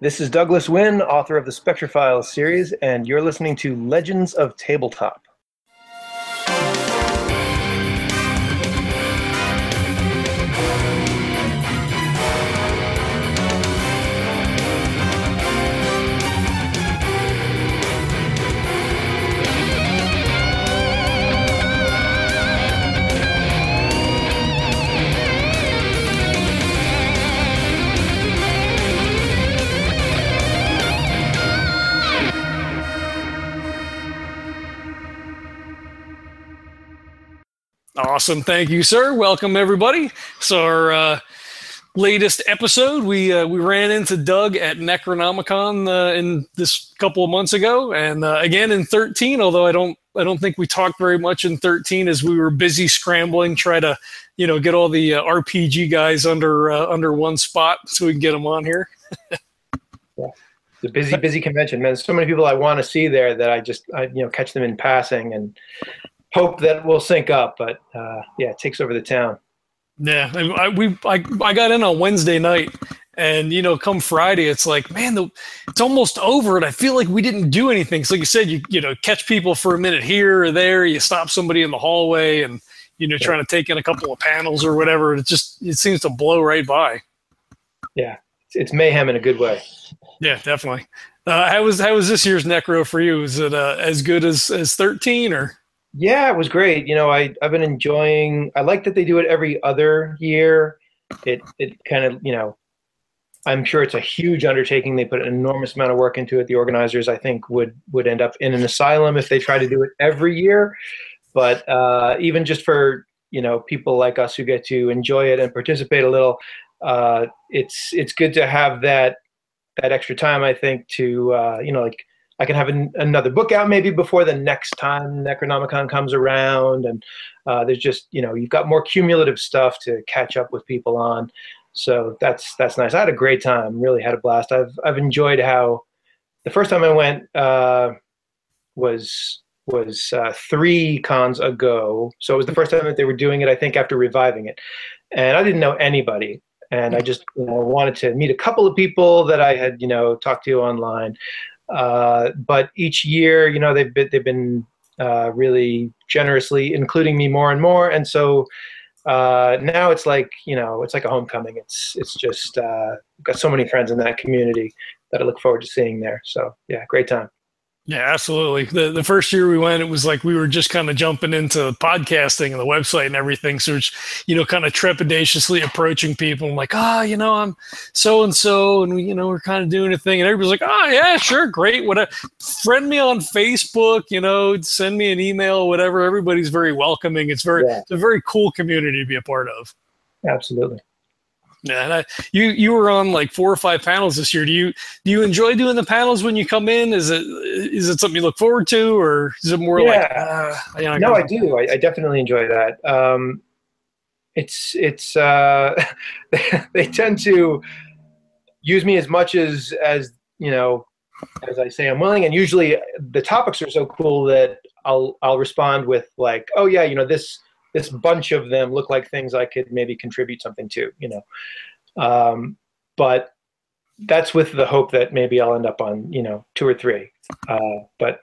This is Douglas Wynne, author of the Spectra Files series, and you're listening to Legends of Tabletop. Awesome. Thank you, sir. Welcome, everybody. So, our uh, latest episode, we uh, we ran into Doug at Necronomicon uh, in this couple of months ago, and uh, again in 13. Although I don't I don't think we talked very much in 13 as we were busy scrambling, try to you know get all the uh, RPG guys under uh, under one spot so we can get them on here. yeah. It's a busy, busy convention, man. There's so many people I want to see there that I just, I, you know, catch them in passing, and hope that we'll sync up. But uh, yeah, it takes over the town. Yeah, I, we I, I got in on Wednesday night, and you know, come Friday, it's like man, the, it's almost over, and I feel like we didn't do anything. So, like you said, you you know, catch people for a minute here or there. You stop somebody in the hallway, and you know, yeah. trying to take in a couple of panels or whatever. It just it seems to blow right by. Yeah, it's mayhem in a good way. Yeah, definitely. Uh, how was how was this year's Necro for you? Is it uh, as good as as thirteen or? Yeah, it was great. You know, I I've been enjoying. I like that they do it every other year. It it kind of you know, I'm sure it's a huge undertaking. They put an enormous amount of work into it. The organizers, I think, would would end up in an asylum if they try to do it every year. But uh, even just for you know people like us who get to enjoy it and participate a little, uh, it's it's good to have that that extra time. I think to uh, you know like I can have an, another book out maybe before the next time Necronomicon comes around, and uh, there's just you know you've got more cumulative stuff to catch up with people on. So that's that's nice. I had a great time. Really had a blast. I've I've enjoyed how the first time I went uh, was was uh, three cons ago. So it was the first time that they were doing it. I think after reviving it, and I didn't know anybody and I just you know, wanted to meet a couple of people that I had you know talked to online. Uh, but each year, you know, they've been, they've been uh, really generously including me more and more, and so uh, now it's like you know, it's like a homecoming. It's it's just uh, got so many friends in that community that I look forward to seeing there. So yeah, great time. Yeah, absolutely. The the first year we went, it was like we were just kind of jumping into podcasting and the website and everything. So it's, you know, kind of trepidatiously approaching people. I'm like, ah, oh, you know, I'm so and so, and we, you know, we're kind of doing a thing. And everybody's like, oh yeah, sure, great. Whatever. Friend me on Facebook, you know, send me an email, whatever. Everybody's very welcoming. It's very yeah. it's a very cool community to be a part of. Absolutely. Yeah, and I, you you were on like four or five panels this year. Do you do you enjoy doing the panels when you come in? Is it is it something you look forward to, or is it more yeah. like? Uh, you know, no, I do. I, I, definitely enjoy that. Um, it's it's uh, they tend to use me as much as as you know as I say I'm willing, and usually the topics are so cool that I'll I'll respond with like, oh yeah, you know this this bunch of them look like things I could maybe contribute something to, you know. Um, but that's with the hope that maybe I'll end up on, you know, two or three. Uh, but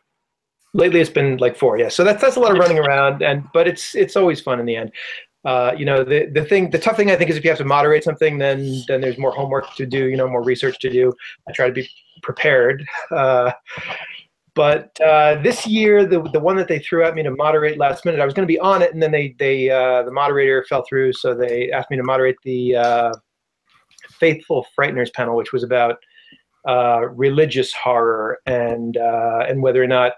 lately it's been like four. Yeah. So that's, that's a lot of running around and, but it's, it's always fun in the end. Uh, you know, the, the thing, the tough thing I think is if you have to moderate something, then, then there's more homework to do, you know, more research to do. I try to be prepared. Uh, but uh, this year, the the one that they threw at me to moderate last minute, I was going to be on it, and then they they uh, the moderator fell through, so they asked me to moderate the uh, Faithful Frighteners panel, which was about uh, religious horror and uh, and whether or not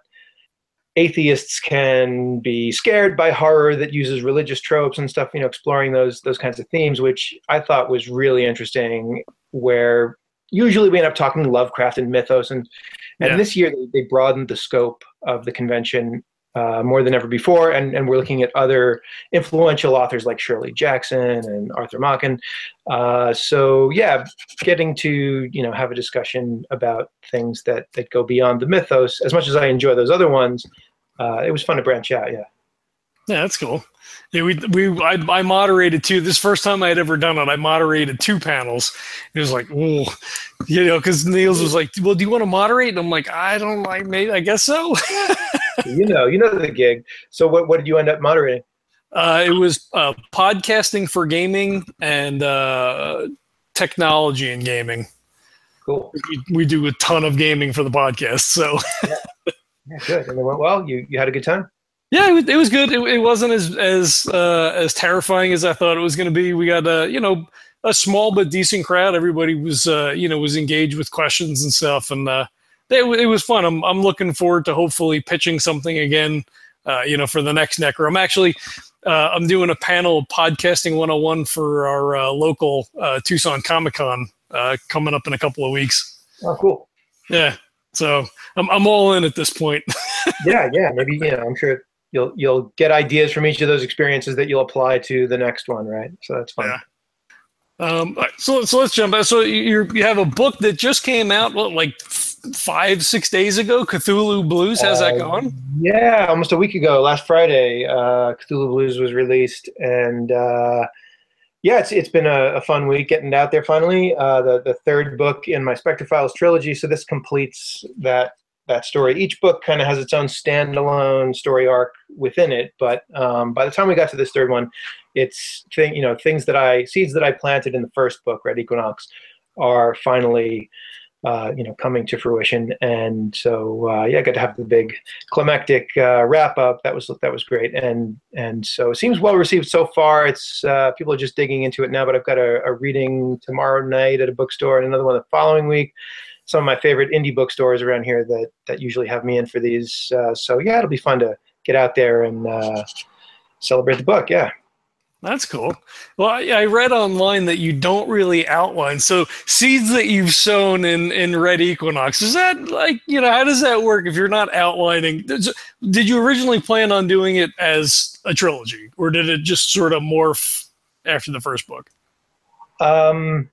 atheists can be scared by horror that uses religious tropes and stuff. You know, exploring those those kinds of themes, which I thought was really interesting. Where usually we end up talking Lovecraft and mythos, and and yeah. this year they, they, broadened the scope of the convention uh, more than ever before, and, and we're looking at other influential authors like Shirley Jackson and Arthur Machen. Uh, so yeah, getting to you know have a discussion about things that that go beyond the mythos. As much as I enjoy those other ones, uh, it was fun to branch out. Yeah. Yeah, that's cool. Yeah, we we I, I moderated two. This first time I had ever done it, I moderated two panels. It was like, oh, you know, because Niels was like, "Well, do you want to moderate?" And I'm like, "I don't like. Maybe I guess so." you know, you know the gig. So what what did you end up moderating? Uh, it was uh, podcasting for gaming and uh, technology and gaming. Cool. We, we, do a ton of gaming for the podcast, so. yeah. yeah. good. And it went well. You you had a good time. Yeah, it was, it was good. It, it, wasn't as as uh, as terrifying as I thought it was going to be. We got a you know a small but decent crowd. Everybody was uh, you know was engaged with questions and stuff, and uh, it, it was fun. I'm I'm looking forward to hopefully pitching something again. Uh, you know, for the next Necro. I'm actually uh, I'm doing a panel of podcasting 101 for our uh, local uh, Tucson Comic Con uh, coming up in a couple of weeks. Oh, cool. Yeah. So I'm I'm all in at this point. yeah, yeah. Maybe yeah. I'm sure you'll you'll get ideas from each of those experiences that you'll apply to the next one, right? So that's fun. Yeah. Um, so so let's jump back. So you you have a book that just came out what, like five six days ago. Cthulhu Blues. How's that uh, going? Yeah, almost a week ago, last Friday, uh, Cthulhu Blues was released, and uh, yeah, it's it's been a, a, fun week getting it out there finally. Uh, the the third book in my Spectra Files trilogy, so this completes that that story. Each book kind of has its own standalone story arc within it, but um, by the time we got to this third one, it's thing you know things that I seeds that I planted in the first book, Red Equinox, are finally uh, you know coming to fruition. And so uh, yeah, I got to have the big climactic uh, wrap up. That was that was great. And and so it seems well received so far. It's uh, people are just digging into it now. But I've got a, a reading tomorrow night at a bookstore and another one the following week some of my favorite indie bookstores around here that that usually have me in for these. Uh, so yeah, it'll be fun to get out there and uh, celebrate the book. Yeah. That's cool. Well, I, I, read online that you don't really outline. So seeds that you've sown in in Red Equinox is that like you know how does that work if you're not outlining? Did you originally plan on doing it as a trilogy, or did it just sort of morph after the first book? Um,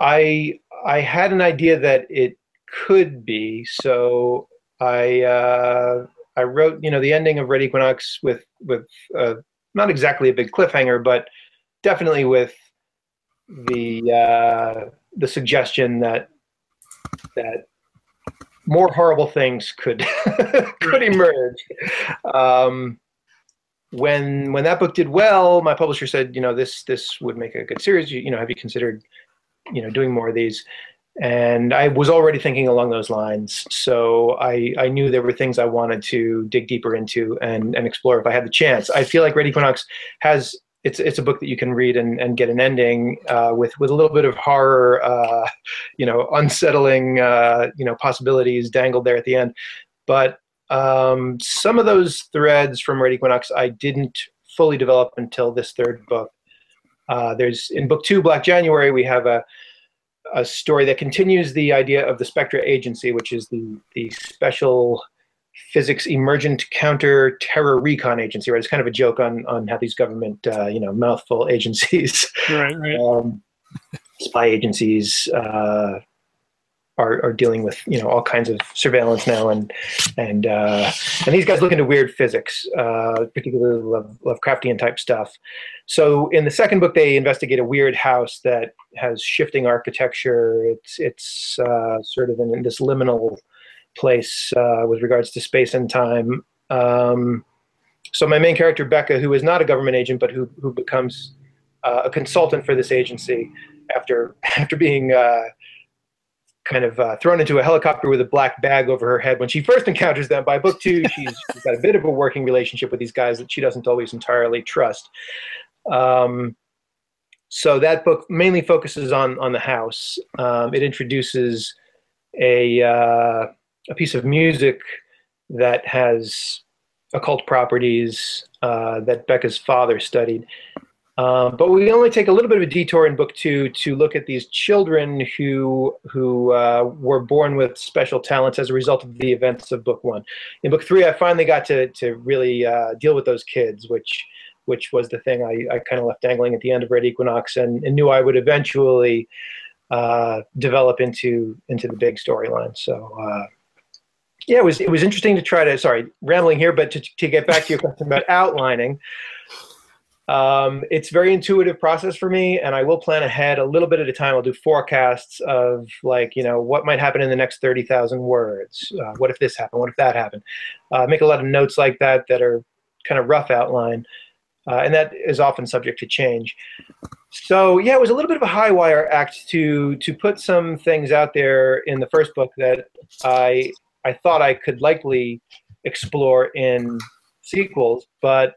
I I had an idea that it could be. So I uh, I wrote you know the ending of Red Equinox with with uh, not exactly a big cliffhanger, but definitely with the uh, the suggestion that that more horrible things could could emerge. Um, when when that book did well, my publisher said, you know, this this would make a good series. You, you know, have you considered you know doing more of these and i was already thinking along those lines so i i knew there were things i wanted to dig deeper into and and explore if i had the chance i feel like red equinox has it's it's a book that you can read and, and get an ending uh, with with a little bit of horror, uh, you know, unsettling, uh, you know, possibilities dangled there at the end. But um, some of those threads from Red Equinox I didn't fully develop until this third book. Uh, there's in book two, Black January, we have a a story that continues the idea of the Spectra Agency, which is the the special physics emergent counter terror recon agency. Right, it's kind of a joke on on how these government uh, you know mouthful agencies, right, right. Um, spy agencies, uh, are, are dealing with you know all kinds of surveillance now and and uh, and these guys look into weird physics, uh, particularly Love, Lovecraftian type stuff. So in the second book, they investigate a weird house that has shifting architecture. It's it's uh, sort of in, in, this liminal place uh, with regards to space and time. Um, so my main character Becca, who is not a government agent but who who becomes uh, a consultant for this agency after after being uh, kind of uh, thrown into a helicopter with a black bag over her head when she first encounters them. By book two, she's, she's got a bit of a working relationship with these guys that she doesn't always entirely trust. Um, so that book mainly focuses on on the house. Um, it introduces a uh, a piece of music that has occult properties uh, that Becca's father studied, um, but we only take a little bit of a detour in book two to look at these children who who uh, were born with special talents as a result of the events of book one. In book three, I finally got to to really uh, deal with those kids, which which was the thing I, I kind of left dangling at the end of Red Equinox, and, and knew I would eventually uh, develop into into the big storyline. So uh, yeah, it was it was interesting to try to. Sorry, rambling here, but to to get back to your question about outlining. Um, it's very intuitive process for me, and I will plan ahead a little bit at a time. I'll do forecasts of like you know what might happen in the next thirty thousand words. Uh, what if this happened? What if that happened? Uh, make a lot of notes like that that are kind of rough outline, uh, and that is often subject to change. So yeah, it was a little bit of a high wire act to to put some things out there in the first book that I I thought I could likely explore in sequels, but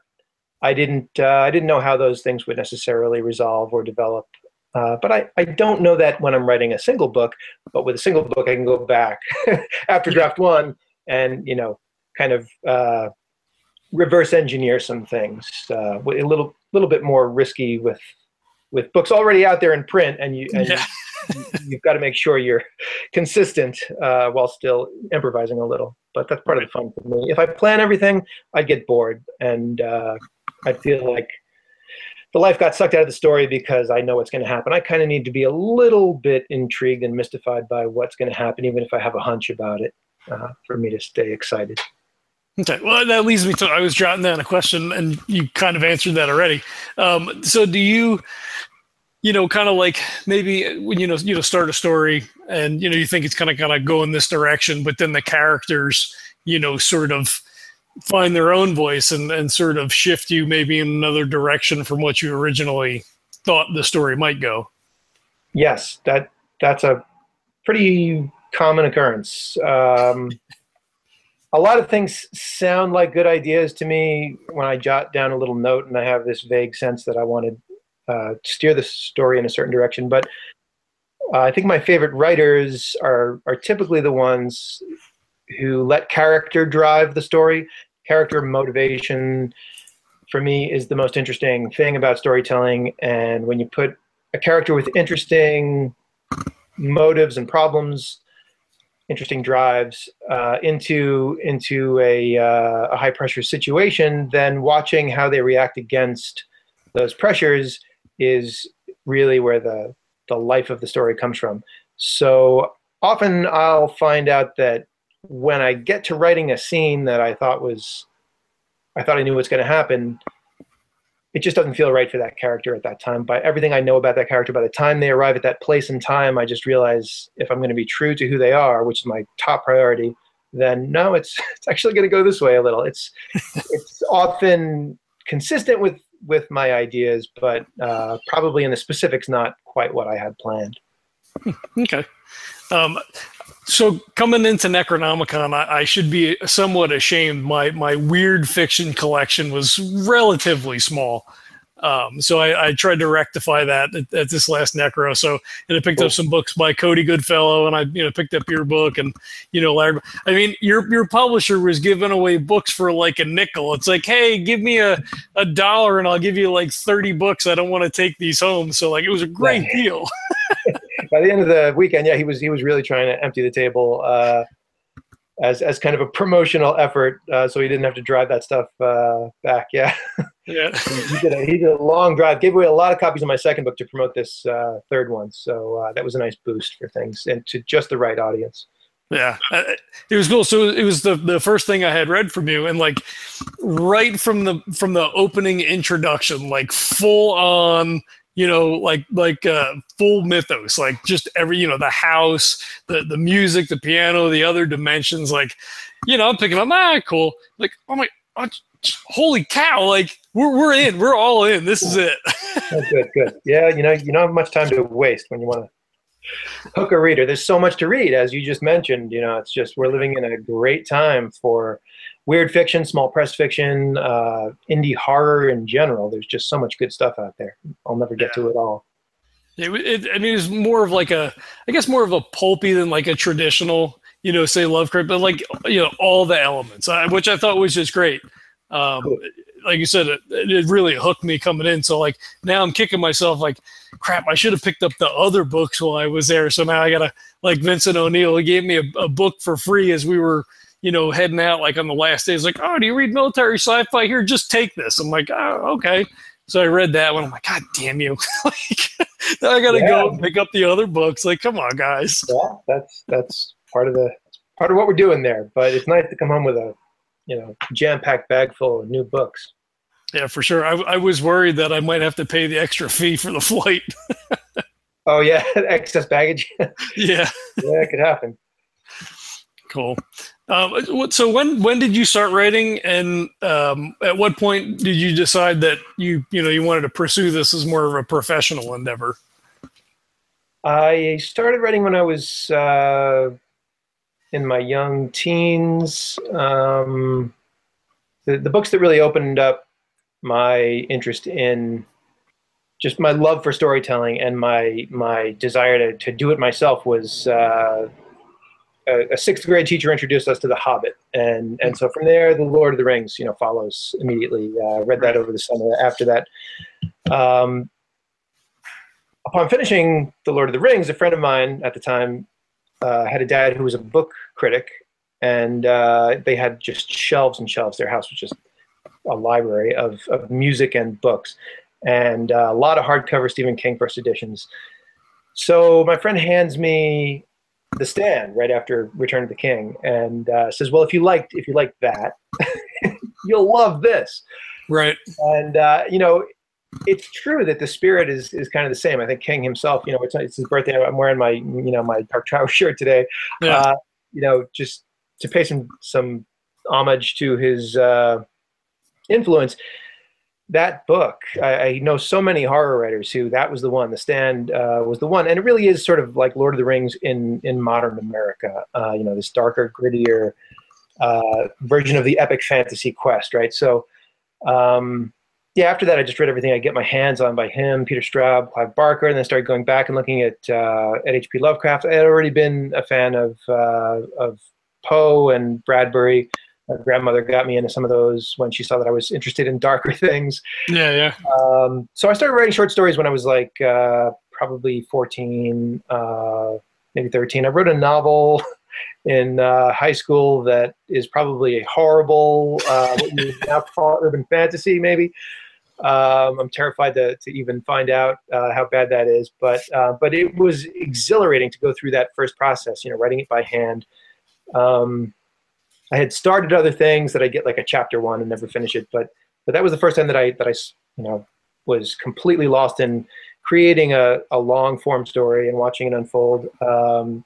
I didn't uh, I didn't know how those things would necessarily resolve or develop. Uh, but I, I don't know that when I'm writing a single book, but with a single book I can go back after draft one and you know kind of uh, reverse engineer some things uh, a little little bit more risky with with books already out there in print and you and yeah. you, have got to make sure you're consistent uh, while still improvising a little but that's part of the fun for me if i plan everything i'd get bored and uh, i feel like the life got sucked out of the story because i know what's going to happen i kind of need to be a little bit intrigued and mystified by what's going to happen even if i have a hunch about it uh, for me to stay excited Okay, well, that leads me to I was jotting down a question, and you kind of answered that already. Um, so, do you, you know, kind of like maybe when you know you know start a story, and you know you think it's kind of kind of go in this direction, but then the characters, you know, sort of find their own voice and and sort of shift you maybe in another direction from what you originally thought the story might go. Yes, that that's a pretty common occurrence. Um, a lot of things sound like good ideas to me when I jot down a little note and I have this vague sense that I want to uh, steer the story in a certain direction. But uh, I think my favorite writers are are typically the ones who let character drive the story. Character motivation for me is the most interesting thing about storytelling. And when you put a character with interesting motives and problems interesting drives uh, into into a, uh, a high pressure situation, then watching how they react against those pressures is really where the the life of the story comes from. So often I'll find out that when I get to writing a scene that I thought was I thought I knew what's going to happen, it just doesn't feel right for that character at that time. By everything I know about that character, by the time they arrive at that place and time, I just realize if I'm going to be true to who they are, which is my top priority, then no, it's it's actually going to go this way a little. It's it's often consistent with with my ideas, but uh, probably in the specifics, not quite what I had planned. Okay. Um, so coming into Necronomicon, I, I, should be somewhat ashamed. My my weird fiction collection was relatively small, um, so I, I, tried to rectify that at, at, this last Necro. So and I picked cool. up some books by Cody Goodfellow, and I you know picked up your book, and you know Larry. I mean, your your publisher was giving away books for like a nickel. It's like, hey, give me a a dollar, and I'll give you like thirty books. I don't want to take these home. So like, it was a great deal. by the end of the weekend, yeah, he was he was really trying to empty the table uh, as as kind of a promotional effort, uh, so he didn't have to drive that stuff uh, back. Yeah, yeah. he, did a, he did a long drive. Gave away a lot of copies of my second book to promote this uh, third one, so uh, that was a nice boost for things and to just the right audience. Yeah, uh, it was cool. So it was the the first thing I had read from you, and like right from the from the opening introduction, like full on you know, like like uh, full mythos, like just every you know the house, the the music, the piano, the other dimensions. Like, you know, I'm picking up. Ah, cool. Like, oh my, oh, holy cow! Like, we're we're in. We're all in. This is it. oh, good, good. Yeah, you know, you don't have much time to waste when you want to hook a reader. There's so much to read, as you just mentioned. You know, it's just we're living in a great time for weird fiction, small press fiction, uh, indie horror in general. There's just so much good stuff out there. I'll never get yeah. to it all. It, it, I mean, it's more of like a, I guess more of a pulpy than like a traditional, you know, say Lovecraft, but like, you know, all the elements, which I thought was just great. Um, cool. Like you said, it, it really hooked me coming in. So like now I'm kicking myself like, crap, I should have picked up the other books while I was there. So now I gotta like Vincent O'Neil. He gave me a, a book for free as we were you know, heading out like on the last day. He's like, oh, do you read military sci-fi? Here, just take this. I'm like, oh, okay. So I read that one. I'm like, God damn you! like, I got to yeah. go pick up the other books. Like, come on, guys. Yeah, that's that's part of the part of what we're doing there. But it's nice to come home with a you know jam-packed bag full of new books. Yeah, for sure. I, I was worried that I might have to pay the extra fee for the flight. oh yeah, excess baggage. yeah, yeah, it could happen. Cool. Um, so when when did you start writing, and um, at what point did you decide that you you know you wanted to pursue this as more of a professional endeavor? I started writing when I was uh, in my young teens. Um, the, the books that really opened up my interest in just my love for storytelling and my my desire to, to do it myself was uh, a, sixth grade teacher introduced us to The Hobbit, and and so from there, The Lord of the Rings, you know, follows immediately. Uh, read that over the summer. After that, um, upon finishing The Lord of the Rings, a friend of mine at the time uh, had a dad who was a book critic, and uh, they had just shelves and shelves. Their house was just a library of, of music and books, and uh, a lot of hardcover Stephen King first editions. So my friend hands me the stand right after Return of the King, and uh, says, "Well, if you liked if you liked that, you'll love this." Right. And uh, you know, it's true that the spirit is is kind of the same. I think King himself, you know, it's, it's his birthday. I'm wearing my you know my Dark Tower shirt today. Yeah. Uh, you know, just to pay some some homage to his uh, influence that book, I, I, know so many horror writers who that was the one. The Stand uh, was the one, and it really is sort of like Lord of the Rings in in modern America. Uh, you know, this darker, grittier uh, version of the epic fantasy quest, right? So, um, yeah. After that, I just read everything I get my hands on by him, Peter Straub, Clive Barker, and then started going back and looking at uh, at H.P. Lovecraft. I had already been a fan of uh, of Poe and Bradbury my grandmother got me into some of those when she saw that I was interested in darker things. Yeah, yeah. Um, so I started writing short stories when I was like uh, probably 14, uh, maybe 13. I wrote a novel in uh, high school that is probably a horrible, uh, what you now call urban fantasy, maybe. Um, I'm terrified to, to even find out uh, how bad that is, but uh, but it was exhilarating to go through that first process. You know, writing it by hand. Um, I had started other things that I get like a chapter one and never finish it, but but that was the first time that I that I you know was completely lost in creating a, a long form story and watching it unfold. Um,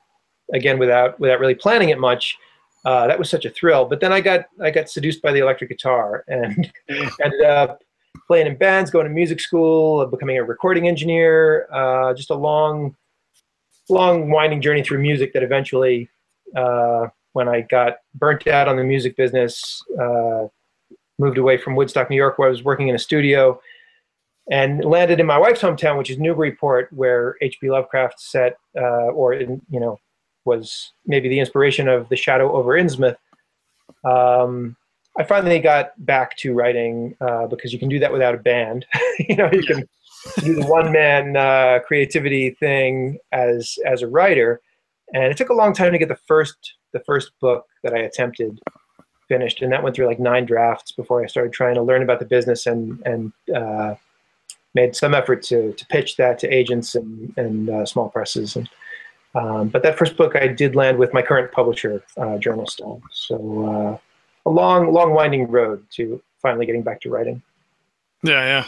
again, without without really planning it much. Uh, that was such a thrill. But then I got I got seduced by the electric guitar and ended up playing in bands, going to music school, becoming a recording engineer. Uh, just a long, long winding journey through music that eventually uh, when I got burnt out on the music business, uh, moved away from Woodstock, New York, where I was working in a studio, and landed in my wife's hometown, which is Newburyport, where H.P. Lovecraft set, uh, or in, you know, was maybe the inspiration of The Shadow over Innsmouth. Um, I finally got back to writing uh, because you can do that without a band. you know, you can do the one man uh, creativity thing as as a writer, and it took a long time to get the first the first book that I attempted finished, and that went through like nine drafts before I started trying to learn about the business and and uh, made some effort to to pitch that to agents and and uh, small presses. And um, but that first book I did land with my current publisher, uh, JournalStone. So uh, a long, long winding road to finally getting back to writing. Yeah,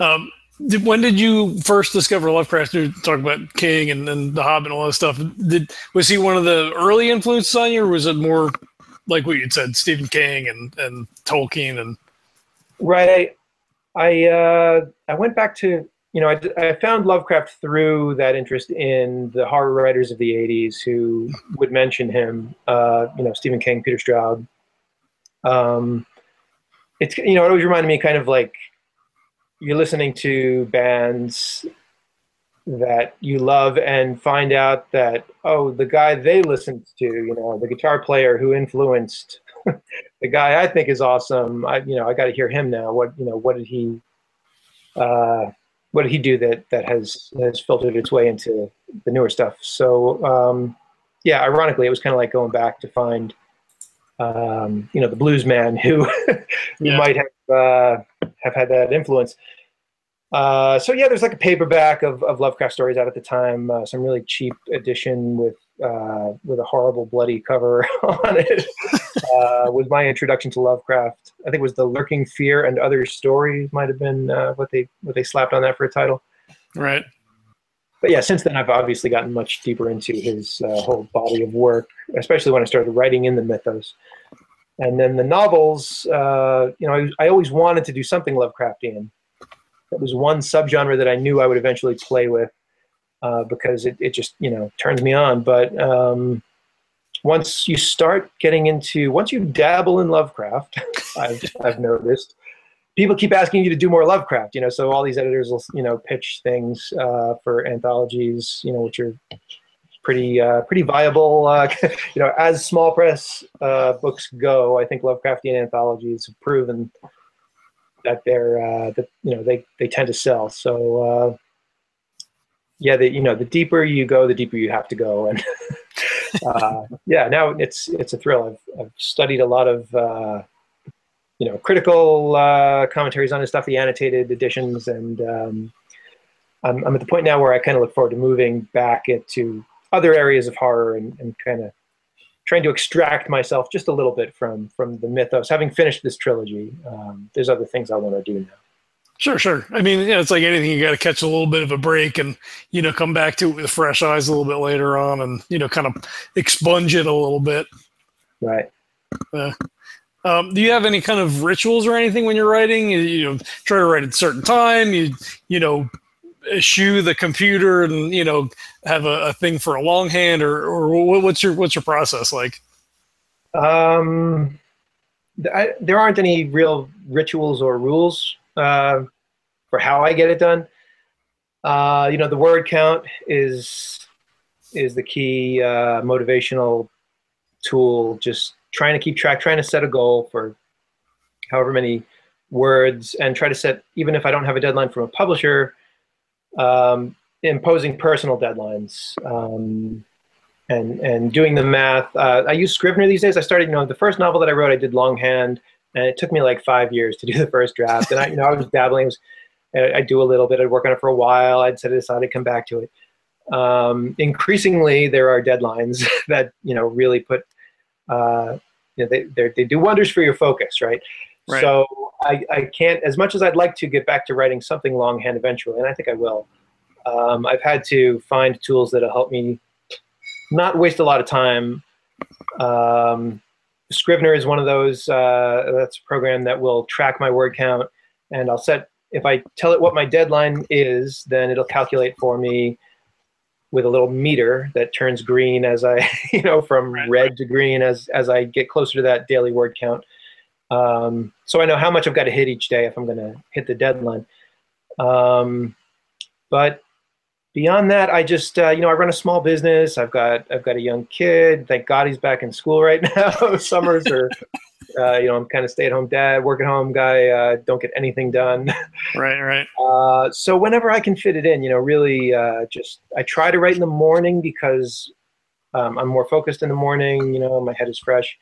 yeah. Um, did, when did you first discover Lovecraft? You talk about King and, then The Hobbit and all that stuff. Did was he one of the early influences on you, or was it more like what you said, Stephen King and, and Tolkien and? Right. I I, uh, I went back to you know I, I found Lovecraft through that interest in the horror writers of the '80s who would mention him. Uh, you know, Stephen King, Peter Straub. Um, it's you know it always reminded me kind of like you're listening to bands that you love and find out that oh the guy they listened to you know the guitar player who influenced the guy i think is awesome. I you know i got to hear him now. What you know what did he uh what did he do that that has has filtered its way into the newer stuff? So um yeah ironically it was kind of like going back to find um you know the blues man who yeah. might have uh, have had that influence. Uh, so yeah, there's like a paperback of, of Lovecraft stories out at the time, uh, some really cheap edition with uh, with a horrible bloody cover on it uh, was my introduction to Lovecraft. I think it was the Lurking Fear and Other Stories might have been uh, what they what they slapped on that for a title. Right. But yeah, since then I've obviously gotten much deeper into his uh, whole body of work, especially when I started writing in the mythos. And then the novels, uh, you know, I, I always wanted to do something Lovecraftian. That was one subgenre that I knew I would eventually play with uh, because it, it just you know turns me on. But um, once you start getting into once you dabble in Lovecraft, I've I've noticed people keep asking you to do more Lovecraft. You know, so all these editors will you know pitch things uh, for anthologies, you know, which are pretty uh, pretty viable. Uh, you know, as small press uh, books go, I think Lovecraftian anthologies have proven that they're uh, that you know they they tend to sell. So uh, yeah, the, you know, the deeper you go, the deeper you have to go. And uh, yeah, now it's it's a thrill. I've, I've studied a lot of you know critical uh, commentaries on his stuff, the annotated editions, and um, I'm, I'm at the point now where I kind of look forward to moving back into other areas of horror and, and kind of trying to extract myself just a little bit from from the mythos. Having finished this trilogy, um, there's other things I want to do now. Sure, sure. I mean, yeah, it's like anything. You got to catch a little bit of a break, and you know, come back to it with fresh eyes a little bit later on, and you know, kind of expunge it a little bit. Right. Uh, um, do you have any kind of rituals or anything when you're writing? You, you know, try to write at a certain time. You you know, eschew the computer, and you know, have a, a thing for a longhand, or or what's your what's your process like? Um, I, there aren't any real rituals or rules uh, for how I get it done. Uh, you know, the word count is is the key uh, motivational tool. Just trying to keep track, trying to set a goal for however many words, and try to set even if I don't have a deadline from a publisher, um, imposing personal deadlines. Um, and, and doing the math. Uh, I use Scrivener these days. I started, you know, the first novel that I wrote, I did longhand and it took me like five years to do the first draft. And I, you know, I was dabbling. Was, I'd do a little bit. I'd work on it for a while. I'd set it aside. I'd come back to it. Um, increasingly, there are deadlines that you know really put. Uh, you know, they they do wonders for your focus, right? right. So I, I can't, as much as I'd like to get back to writing something longhand eventually, and I think I will. Um, I've had to find tools that'll help me not waste a lot of time. Um, Scrivener is one of those. Uh, that's a program that will track my word count, and I'll set. If I tell it what my deadline is, then it'll calculate for me with a little meter that turns green as I, you know, from right, red to green as as I get closer to that daily word count. Um, so I know how much I've got to hit each day if I'm going to hit the deadline. Um, but beyond that, I just uh, you know I run a small business. I've got I've got a young kid. Thank God he's back in school right now. Summers are uh, you know I'm kind of stay at home dad, work at home guy. Uh, don't get anything done. Right, right. Uh, so whenever I can fit it in, you know, really uh, just I try to write in the morning because um, I'm more focused in the morning. You know, my head is fresh.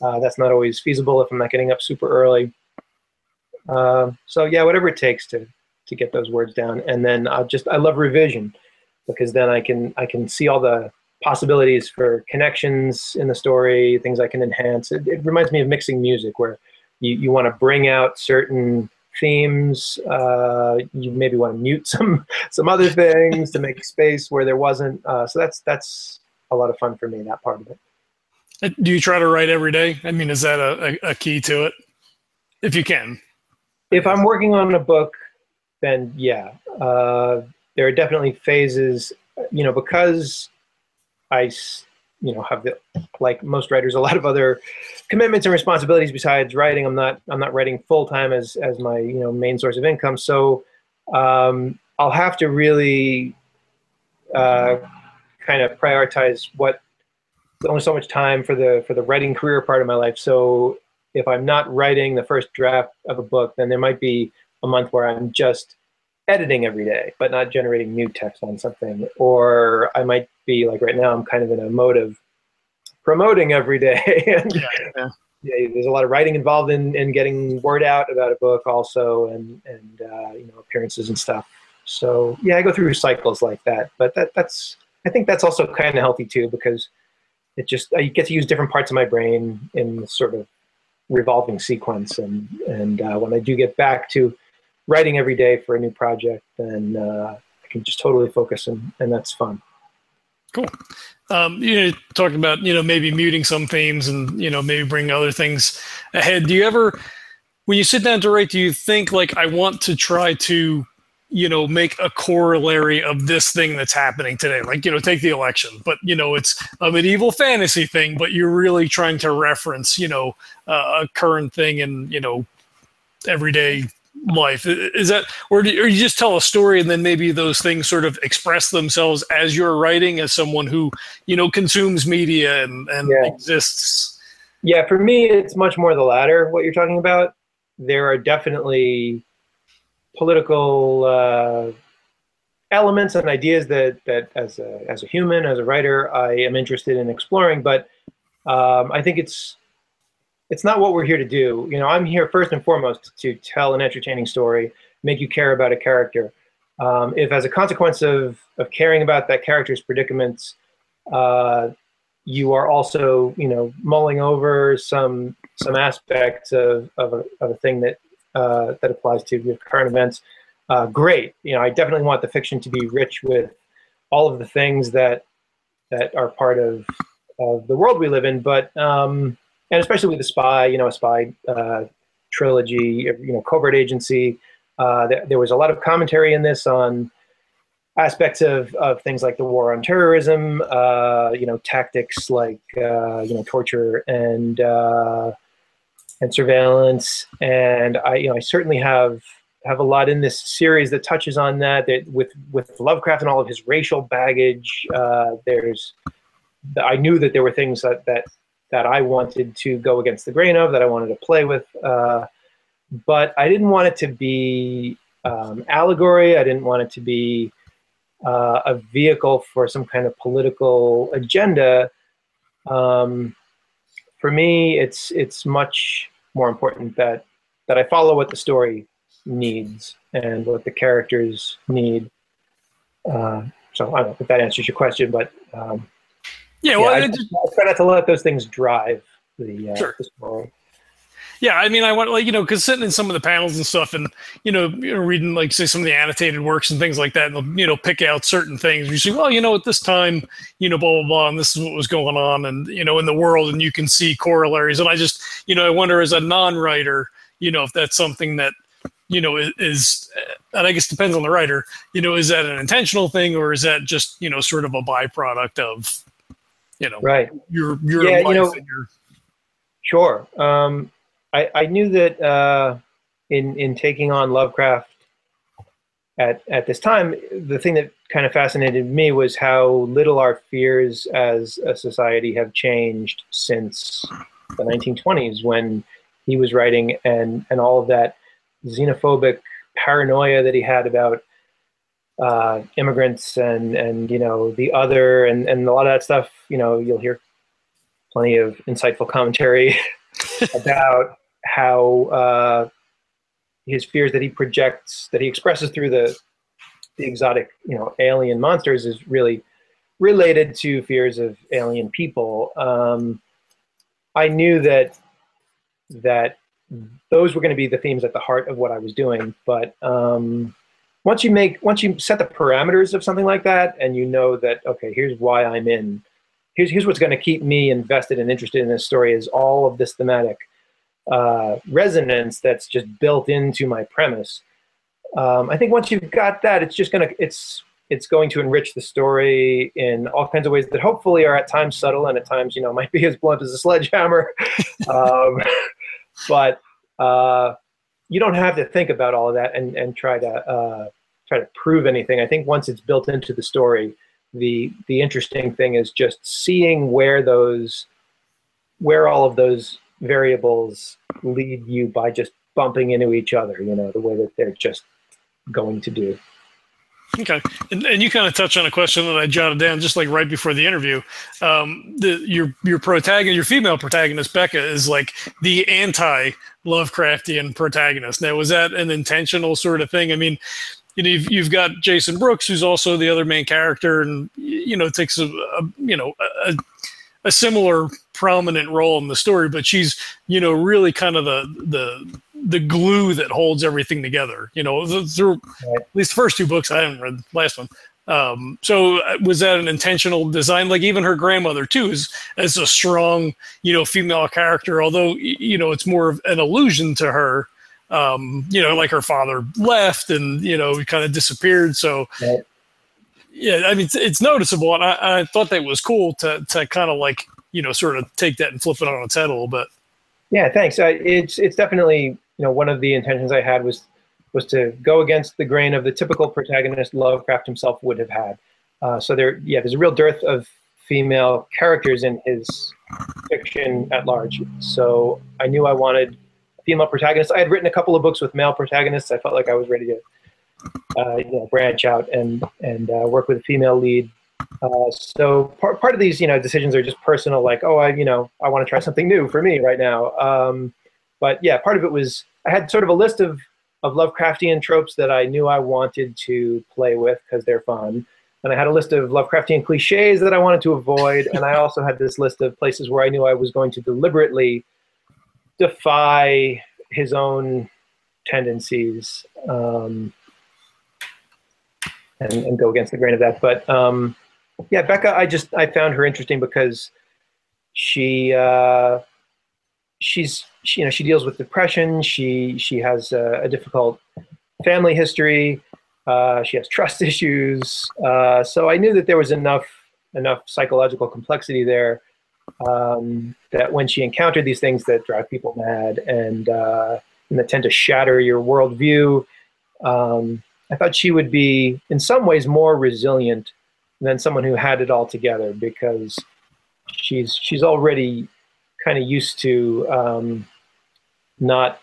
Uh, that's not always feasible if I'm not getting up super early. so yeah, whatever it takes to to get those words down. And then I just I love revision because then I can I can see all the possibilities for connections in the story, things I can enhance. It, it reminds me of mixing music where you, you want to bring out certain themes. Uh, you maybe want to mute some some other things to make space where there wasn't. Uh, so that's that's a lot of fun for me. That part of it. Uh, do you try to write every day? I mean, is that a, a, a key to it? If you can. If I'm working on a book then yeah, uh, there are definitely phases. You know, because I, you know, have the, like most writers, a lot of other commitments and responsibilities besides writing. I'm not I'm not writing full time as as my you know main source of income. So um, I'll have to really uh, kind of prioritize what only so much time for the for the writing career part of my life. So if I'm not writing the first draft of a book, then there might be a month where I'm just editing every day, but not generating new text on something. Or I might be like right now, I'm kind of in a mode of promoting every day. and, yeah, yeah. yeah, there's a lot of writing involved in, in getting word out about a book also and, and uh, you know, appearances and stuff. So yeah, I go through cycles like that, but that, that's, I think that's also kind of healthy too because it just I get to use different parts of my brain in sort of revolving sequence, and and uh, when I do get back to writing every day for a new project, then uh, I can just totally focus, and and that's fun. Cool. Um, you know, talking about you know maybe muting some themes and you know maybe bring other things ahead. Do you ever, when you sit down to write, do you think like I want to try to you know make a corollary of this thing that's happening today like you know take the election but you know it's a medieval fantasy thing but you're really trying to reference you know uh, a current thing in you know everyday life is that or, do, or you just tell a story and then maybe those things sort of express themselves as you're writing as someone who you know consumes media and, and yeah. exists yeah for me it's much more the latter what you're talking about there are definitely political uh, elements and ideas that that as a as a human, as a writer, I am interested in exploring. But um, I think it's it's not what we're here to do. You know, I'm here first and foremost to tell an entertaining story, make you care about a character. Um, if, as a consequence of of caring about that character's predicaments, uh, you are also, you know, mulling over some some aspects of of a, of a thing that uh, that applies to your current events, uh, great. You know, I definitely want the fiction to be rich with all of the things that that are part of of the world we live in. But um, and especially with the spy, you know, a spy uh, trilogy, you know, covert agency. Uh, there, there was a lot of commentary in this on aspects of, of things like the war on terrorism, uh, you know, tactics like uh, you know torture and uh, and surveillance. And I, you know, I certainly have have a lot in this series that touches on that. That with with Lovecraft and all of his racial baggage, uh, there's I knew that there were things that that that I wanted to go against the grain of, that I wanted to play with, uh, but I didn't want it to be um, allegory. I didn't want it to be uh, a vehicle for some kind of political agenda. Um, for me, it's it's much more important that that I follow what the story needs and what the characters need. Uh, so I don't know if that answers your question, but um, yeah, well, yeah, I, just, I, try not to let those things drive the, uh, sure. the story. Yeah, I mean, I want like you know, because sitting in some of the panels and stuff, and you know, you know, reading like say some of the annotated works and things like that, and they'll, you know, pick out certain things. You see, well, you know, at this time, you know, blah blah blah, and this is what was going on, and you know, in the world, and you can see corollaries. And I just, you know, I wonder as a non-writer, you know, if that's something that you know is, and I guess depends on the writer. You know, is that an intentional thing, or is that just you know, sort of a byproduct of, you know, right? Your your yeah, you know, your, Sure. Um, I, I knew that uh, in in taking on Lovecraft at at this time, the thing that kind of fascinated me was how little our fears as a society have changed since the 1920s when he was writing and and all of that xenophobic paranoia that he had about uh, immigrants and and you know the other and and a lot of that stuff you know you'll hear plenty of insightful commentary about how uh, his fears that he projects, that he expresses through the the exotic, you know, alien monsters is really related to fears of alien people. Um, I knew that that those were going to be the themes at the heart of what I was doing. But um, once you make, once you set the parameters of something like that, and you know that okay, here's why I'm in. Here's here's what's going to keep me invested and interested in this story is all of this thematic uh, resonance that's just built into my premise. Um, I think once you've got that, it's just gonna it's it's going to enrich the story in all kinds of ways that hopefully are at times subtle and at times you know might be as blunt as a sledgehammer. um, but uh, you don't have to think about all of that and and try to uh, try to prove anything. I think once it's built into the story, the the interesting thing is just seeing where those where all of those variables lead you by just bumping into each other, you know, the way that they're just going to do. Okay, and, and you kind of touched on a question that I jotted down just like right before the interview. Um, the your your protagonist, your female protagonist Becca, is like the anti Lovecraftian protagonist. Now, was that an intentional sort of thing? I mean, you know you've, you've got Jason Brooks, who's also the other main character, and you know takes a, a you know a, a similar prominent role in the story, but she's you know really kind of the the the glue that holds everything together. You know, through at least the first two books. I haven't read the last one. Um, so uh, was that an intentional design? Like even her grandmother too is as a strong, you know, female character. Although you know it's more of an allusion to her. Um, you know, like her father left and you know he kind of disappeared. So right. yeah, I mean it's, it's noticeable, and I, I, thought that was cool to to kind of like you know sort of take that and flip it on its head a little bit. Yeah, thanks. Uh, it's it's definitely you know one of the intentions I had was was to go against the grain of the typical protagonist Lovecraft himself would have had. Uh, so there, yeah, there's a real dearth of female characters in his fiction at large. So I knew I wanted female protagonist. I had written a couple of books with male protagonists. I felt like I was ready to uh, you know, branch out and and uh, work with a female lead. Uh, so part part of these you know decisions are just personal, like oh I you know I want to try something new for me right now. Um, but yeah, part of it was I had sort of a list of of Lovecraftian tropes that I knew I wanted to play with because they're fun. And I had a list of Lovecraftian cliches that I wanted to avoid. and I also had this list of places where I knew I was going to deliberately defy his own tendencies um, and, and, go against the grain of that. But um, yeah, Becca, I just I found her interesting because she uh, she's she, you know she deals with depression. She she has a, a difficult family history. Uh, she has trust issues. Uh, so I knew that there was enough enough psychological complexity there um, that when she encountered these things that drive people mad and, uh, and that tend to shatter your worldview, um, I thought she would be in some ways more resilient than someone who had it all together because she's she's already kind of used to um, not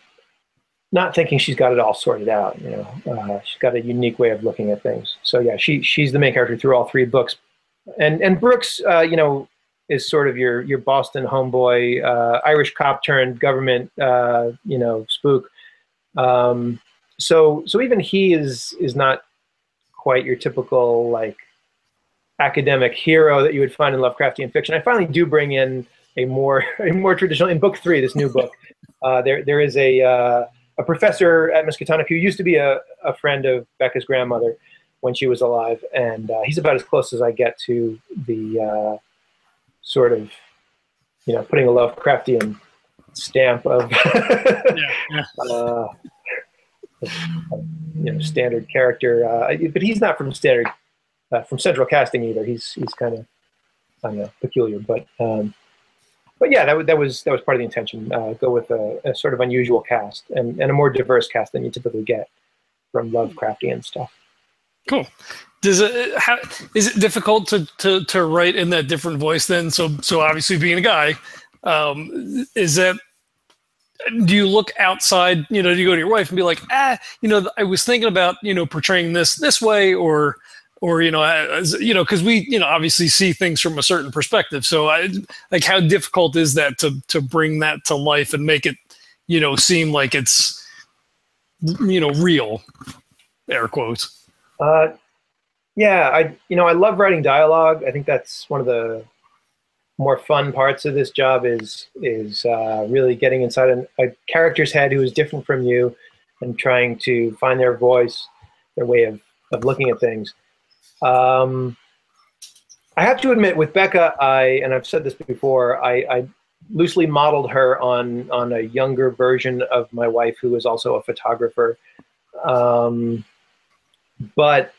not thinking she's got it all sorted out. You know, uh, she's got a unique way of looking at things. So yeah, she she's the main character through all three books, and and Brooks, uh, you know, is sort of your your Boston homeboy, uh, Irish cop turned government, uh, you know, spook. Um, so so even he is is not quite your typical like academic hero that you would find in Lovecraftian fiction. I finally do bring in a more a more traditional in book three, this new book. Uh, there there is a uh, a professor at Miskatonic who used to be a, a friend of Becca's grandmother when she was alive, and uh, he's about as close as I get to the uh, sort of you know putting a Lovecraftian stamp of yeah, yeah. Uh, you know standard character, uh, but he's not from standard from Central Casting either. He's he's kind of I don't know peculiar, but. Um, but yeah, that, that was that was part of the intention. Uh, go with a, a, sort of unusual cast and, and a more diverse cast than you typically get from Lovecraftian stuff. Cool. Does it how, is it difficult to, to to write in that different voice then? So so obviously being a guy, um, is that do you look outside? You know, do you go to your wife and be like, ah, you know, I was thinking about you know portraying this this way, or or you know as, you know because we you know obviously see things from a certain perspective so I, like how difficult is that to to bring that to life and make it you know seem like it's you know real air quotes uh yeah i you know i love writing dialogue i think that's one of the more fun parts of this job is is uh, really getting inside a, a character's head who is different from you and trying to find their voice their way of, of looking at things um, I have to admit, with Becca, I and I've said this before, I, I loosely modeled her on on a younger version of my wife, who is also a photographer. Um, but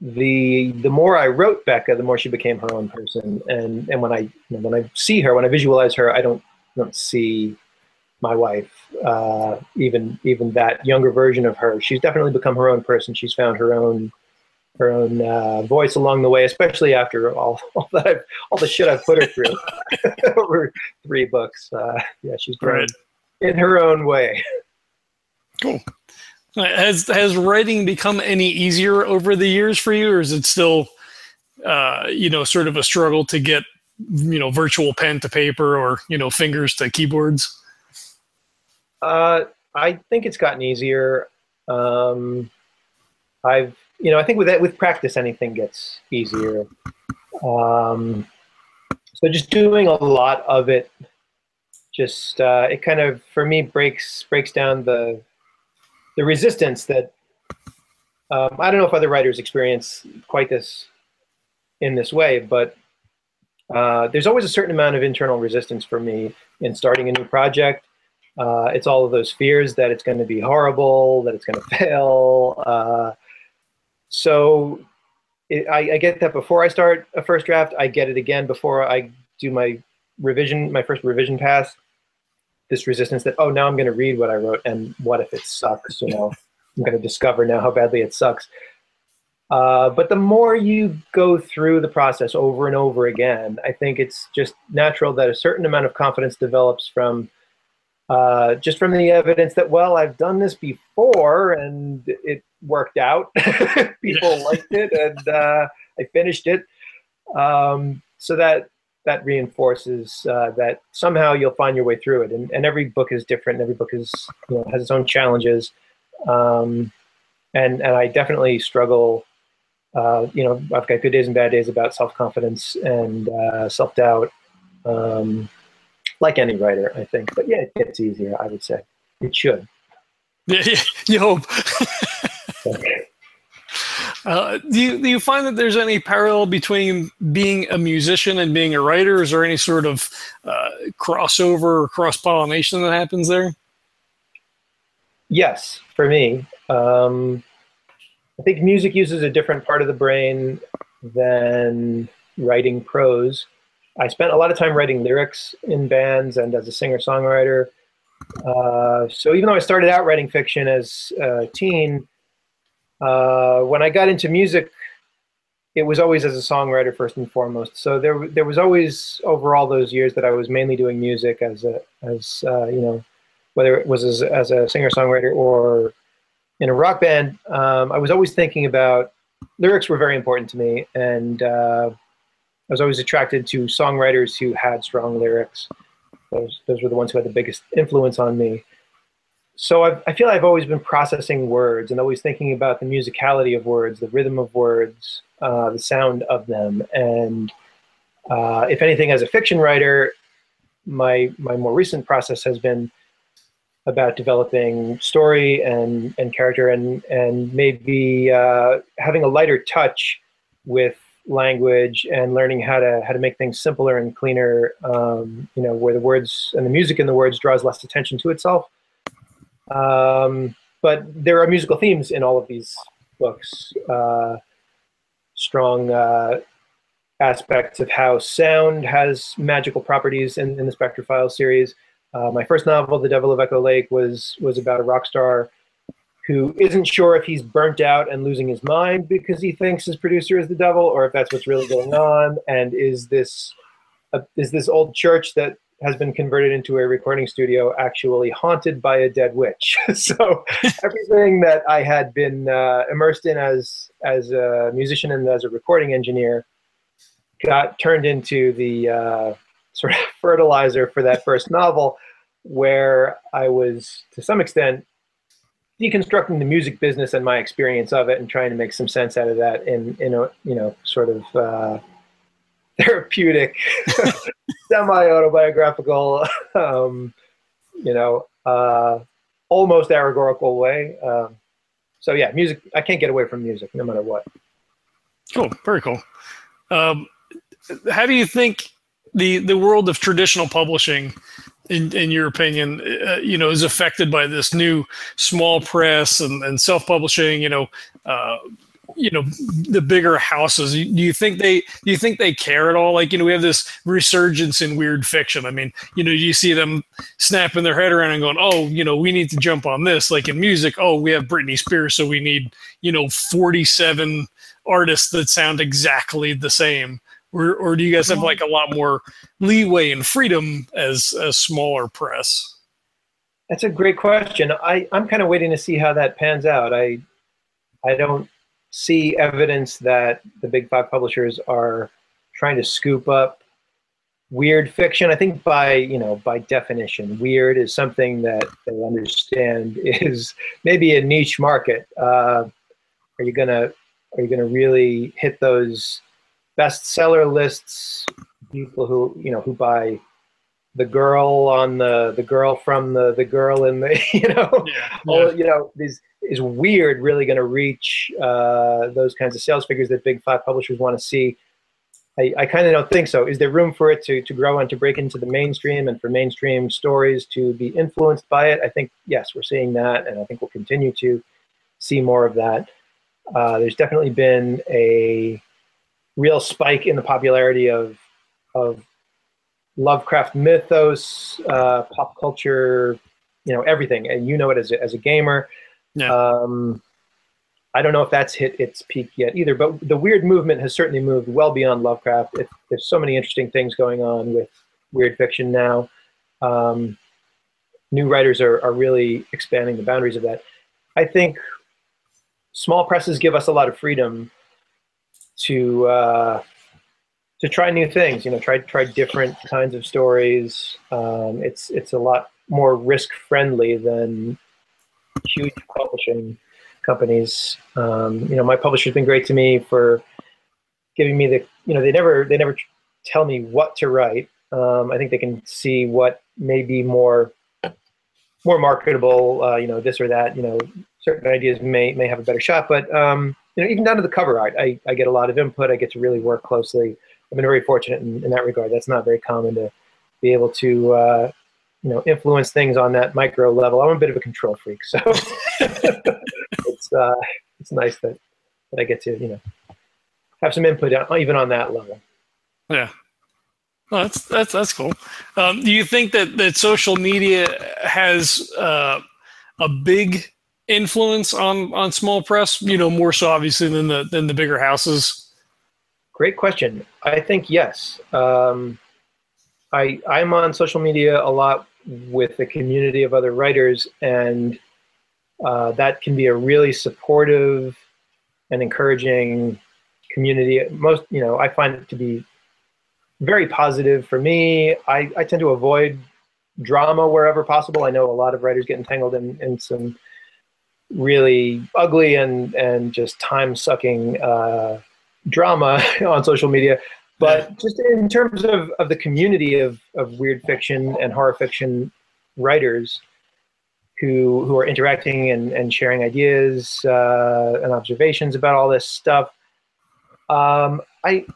the the more I wrote Becca, the more she became her own person. And and when I you know, when I see her, when I visualize her, I don't don't see my wife. Uh, even even that younger version of her, she's definitely become her own person. She's found her own her own uh, voice along the way, especially after all, all that I've, all the shit I've put her through over three books. Uh, yeah, she's grown right. in her own way. Cool. Has has writing become any easier over the years for you, or is it still, uh, you know, sort of a struggle to get, you know, virtual pen to paper or you know, fingers to keyboards? Uh, I think it's gotten easier. Um, I've you know I think with that with practice anything gets easier. Um, so just doing a lot of it, just uh, it kind of for me breaks breaks down the the resistance that um, I don't know if other writers experience quite this in this way, but uh, there's always a certain amount of internal resistance for me in starting a new project. Uh, it's all of those fears that it's going to be horrible, that it's going to fail. Uh, so it, I, I, get that before I start a first draft. I get it again before I do my revision, my first revision pass. This resistance that oh now I'm going to read what I wrote and what if it sucks? You know, I'm going to discover now how badly it sucks. Uh, but the more you go through the process over and over again, I think it's just natural that a certain amount of confidence develops from uh, just from the evidence that, well, I've done this before and it worked out. People liked it and uh, I finished it. Um, so that that reinforces uh, that somehow you'll find your way through it. And, and every book is different. And Every book is you know, has its own challenges. Um, and and I definitely struggle. Uh, you know, I've got good days and bad days about self confidence and uh, self doubt. Um, like any writer, I think. But yeah, it gets easier. I would say it should. Yeah, you hope. Uh, do you do you find that there's any parallel between being a musician and being a writer? Is there any sort of uh, crossover or cross pollination that happens there? Yes, for me, um, I think music uses a different part of the brain than writing prose. I spent a lot of time writing lyrics in bands and as a singer songwriter. Uh, so even though I started out writing fiction as a teen, uh, when I got into music, it was always as a songwriter first and foremost. So there, there was always over all those years that I was mainly doing music as a, as uh, you know, whether it was as, as a singer songwriter or in a rock band. Um, I was always thinking about lyrics were very important to me, and uh, I was always attracted to songwriters who had strong lyrics. Those, those were the ones who had the biggest influence on me. So I've, I feel I've always been processing words and always thinking about the musicality of words, the rhythm of words, uh, the sound of them. And uh, if anything, as a fiction writer, my, my more recent process has been about developing story and, and character and, and maybe uh, having a lighter touch with language and learning how to how to make things simpler and cleaner. Um, you know, where the words and the music in the words draws less attention to itself. Um, but there are musical themes in all of these books. Uh, strong uh, aspects of how sound has magical properties in, in the Spectra Files series. Uh, my first novel, The Devil of Echo Lake, was was about a rock star who isn't sure if he's burnt out and losing his mind because he thinks his producer is the devil, or if that's what's really going on. And is this uh, is this old church that has been converted into a recording studio actually haunted by a dead witch? so everything that I had been uh, immersed in as as a musician and as a recording engineer got turned into the uh, sort of fertilizer for that first novel, where I was to some extent deconstructing the music business and my experience of it and trying to make some sense out of that in in a you know sort of uh, therapeutic semi-autobiographical um, you know uh, almost allegorical way. Um, so yeah music i can't get away from music no matter what. Cool very cool. Um, how do you think the the world of traditional publishing in, in your opinion, uh, you know, is affected by this new small press and, and self-publishing, you know, uh, you know, the bigger houses. Do you think they, do you think they care at all? Like, you know, we have this resurgence in weird fiction. I mean, you know, you see them snapping their head around and going, oh, you know, we need to jump on this. Like in music, oh, we have Britney Spears, so we need, you know, 47 artists that sound exactly the same or, or do you guys have like a lot more leeway and freedom as a smaller press? That's a great question. I, I'm kind of waiting to see how that pans out. I I don't see evidence that the big five publishers are trying to scoop up weird fiction. I think by you know by definition, weird is something that they understand is maybe a niche market. Uh, are you gonna are you gonna really hit those bestseller lists? People who you know who buy the girl on the the girl from the the girl in the you know yeah, all you know is is weird really going to reach uh, those kinds of sales figures that big five publishers want to see. I, I kind of don't think so. Is there room for it to, to grow and to break into the mainstream and for mainstream stories to be influenced by it? I think yes we're seeing that and i think we'll continue to see more of that. Uh, there's definitely been a real spike in the popularity of of Lovecraft mythos, uh, pop culture, you know, everything. And you know it as a, as a gamer. Yeah. Um, I don't know if that's hit its peak yet either, but the weird movement has certainly moved well beyond Lovecraft. It, there's so many interesting things going on with weird fiction now. Um, new writers are, are really expanding the boundaries of that. I think small presses give us a lot of freedom to uh, to try new things. You know, try try different kinds of stories. Um, it's it's a lot more risk friendly than huge publishing companies. Um, you know, my publisher's been great to me for giving me the. You know, they never they never tell me what to write. Um, I think they can see what may be more more marketable. Uh, you know, this or that. You know, certain ideas may may have a better shot, but um, you know, even down to the cover art, I, I get a lot of input. I get to really work closely I've been very fortunate in, in that regard. That's not very common to be able to, uh, you know, influence things on that micro level. I'm a bit of a control freak, so it's uh, it's nice that, that I get to, you know, have some input on, even on that level. Yeah. Well, that's that's that's cool. Um, do you think that that social media has uh, a big influence on on small press? You know, more so obviously than the than the bigger houses. Great question. I think yes. Um, I I'm on social media a lot with a community of other writers, and uh, that can be a really supportive and encouraging community. Most, you know, I find it to be very positive for me. I, I tend to avoid drama wherever possible. I know a lot of writers get entangled in, in some really ugly and, and just time sucking uh, drama on social media. But just in terms of, of the community of, of weird fiction and horror fiction writers who who are interacting and, and sharing ideas uh, and observations about all this stuff, um, I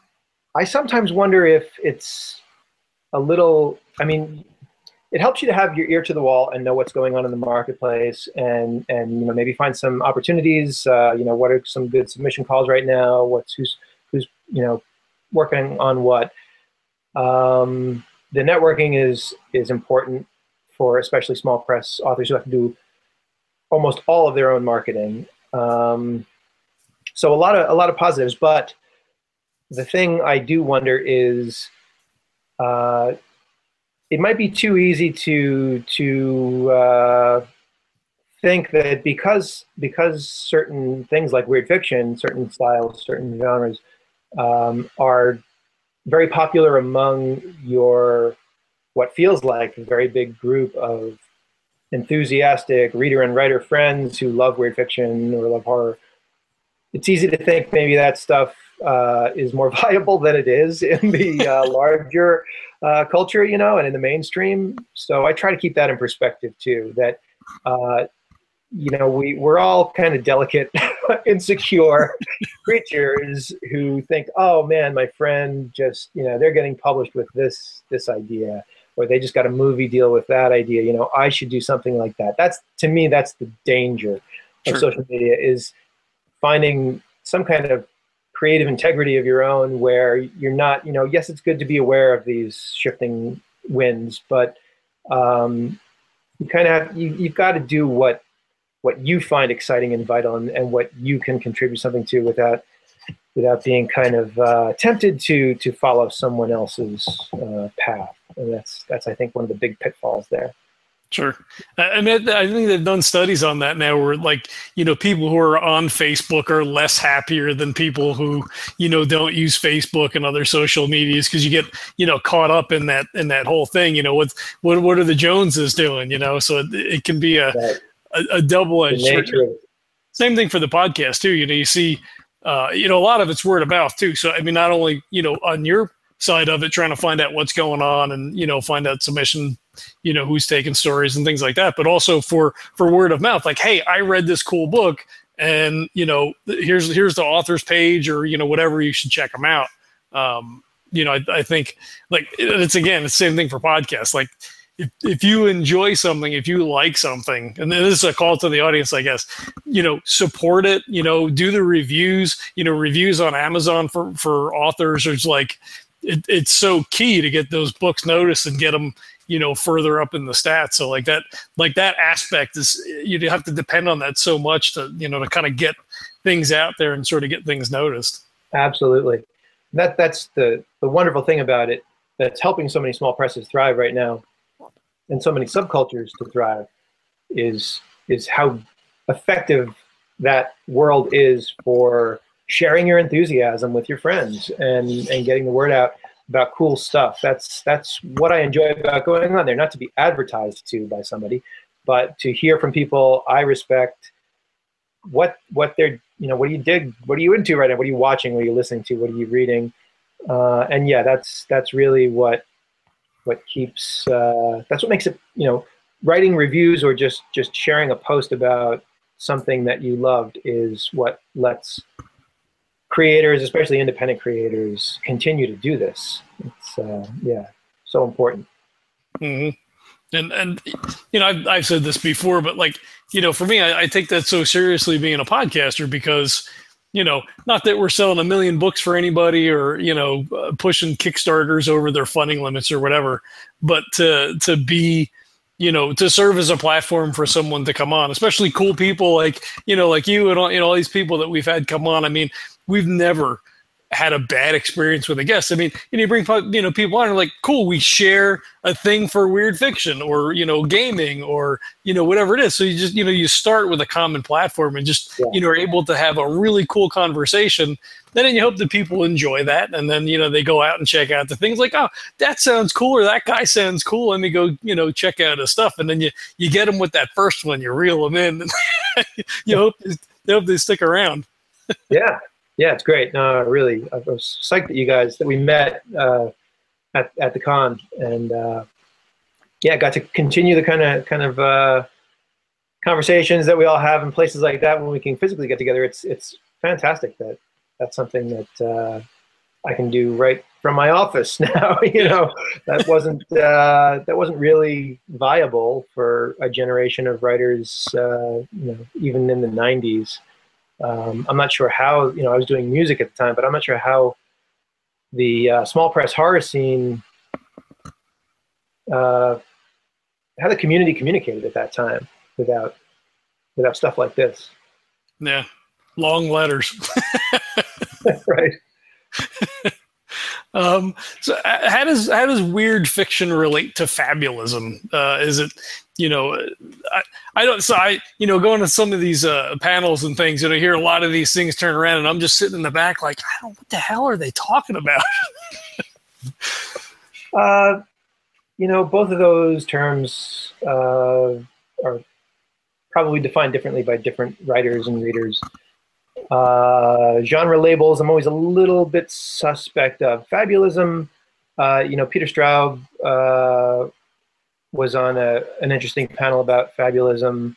I sometimes wonder if it's a little. I mean, it helps you to have your ear to the wall and know what's going on in the marketplace and and you know maybe find some opportunities uh, you know what are some good submission calls right now what's who's who's you know working on what. Um, the networking is is important for especially small press authors who have to do almost all of their own marketing. Um, so a lot of a lot of positives, but the thing I do wonder is uh, it might be too easy to to uh, think that because because certain things like weird fiction, certain styles, certain genres um, are very popular among your what feels like a very big group of enthusiastic reader and writer friends who love weird fiction or love horror. It's easy to think maybe that stuff uh, is more viable than it is in the uh, larger uh, culture, you know, and in the mainstream. So I try to keep that in perspective too. That uh, you know, we, we're all kind of delicate, insecure creatures who think, oh man, my friend just, you know, they're getting published with this, this idea, or they just got a movie deal with that idea. You know, I should do something like that. That's, to me, that's the danger sure. of social media is finding some kind of creative integrity of your own where you're not, you know, yes, it's good to be aware of these shifting winds, but um, you kind of have, you, you've got to do what what you find exciting and vital and, and what you can contribute something to without without being kind of uh, tempted to to follow someone else's uh, path. And that's that's i think one of the big pitfalls there. Sure. I mean, I think they've done studies on that now where like, you know, people who are on Facebook are less happier than people who, you know, don't use Facebook and other social medias because you get, you know, caught up in that, in that whole thing, you know, with what, what are the Joneses doing, you know, so it, it can be a, right a, a double edged same thing for the podcast too. You know, you see, uh, you know, a lot of it's word of mouth too. So I mean, not only you know on your side of it, trying to find out what's going on and you know find out submission, you know, who's taking stories and things like that, but also for for word of mouth, like, hey, I read this cool book, and you know, here's here's the author's page or you know whatever, you should check them out. Um, you know, I, I think like it's again the same thing for podcasts, like if, if you enjoy something, if you like something, and this is a call to the audience, I guess, you know, support it, you know, do the reviews, you know, reviews on Amazon for, for authors is like, it, it's so key to get those books noticed and get them, you know, further up in the stats. So like that, like that aspect is, you have to depend on that so much to, you know, to kind of get things out there and sort of get things noticed. Absolutely. That, that's the, the wonderful thing about it that's helping so many small presses thrive right now and so many subcultures to thrive is is how effective that world is for sharing your enthusiasm with your friends and and getting the word out about cool stuff. That's that's what I enjoy about going on there. Not to be advertised to by somebody, but to hear from people I respect what what they're you know what do you dig what are you into right now what are you watching what are you listening to what are you reading uh, and yeah that's that's really what what keeps uh, that's what makes it you know writing reviews or just just sharing a post about something that you loved is what lets creators especially independent creators continue to do this it's uh, yeah so important mm-hmm. and and you know I've, I've said this before but like you know for me I, I take that so seriously being a podcaster because you know, not that we're selling a million books for anybody or you know uh, pushing Kickstarters over their funding limits or whatever, but to to be you know to serve as a platform for someone to come on, especially cool people like you know like you and all, you know all these people that we've had come on. I mean, we've never had a bad experience with a guest. I mean, and you bring you know people on and like, cool, we share a thing for weird fiction or you know gaming or you know whatever it is. So you just you know you start with a common platform and just yeah. you know are able to have a really cool conversation. Then you hope that people enjoy that, and then you know they go out and check out the things like, oh, that sounds cool or that guy sounds cool. Let me go you know check out his stuff, and then you you get them with that first one, you reel them in, and you hope you hope they stick around. yeah, yeah, it's great. No, really, I was psyched that you guys that we met uh, at at the con, and uh, yeah, got to continue the kind of kind of uh, conversations that we all have in places like that when we can physically get together. It's it's fantastic that that's something that uh, I can do right from my office now. you know, that wasn't uh, that wasn't really viable for a generation of writers. Uh, you know, even in the '90s. Um, I'm not sure how, you know, I was doing music at the time, but I'm not sure how the uh, small press horror scene, uh, how the community communicated at that time without, without stuff like this. Yeah. Long letters. right. um, so uh, how does how does weird fiction relate to fabulism? Uh, is it you know, I, I don't, so I, you know, going to some of these uh, panels and things, and I hear a lot of these things turn around, and I'm just sitting in the back, like, I don't, what the hell are they talking about? uh, you know, both of those terms uh, are probably defined differently by different writers and readers. Uh, genre labels, I'm always a little bit suspect of. Fabulism, uh, you know, Peter Straub uh, was on a, an interesting panel about fabulism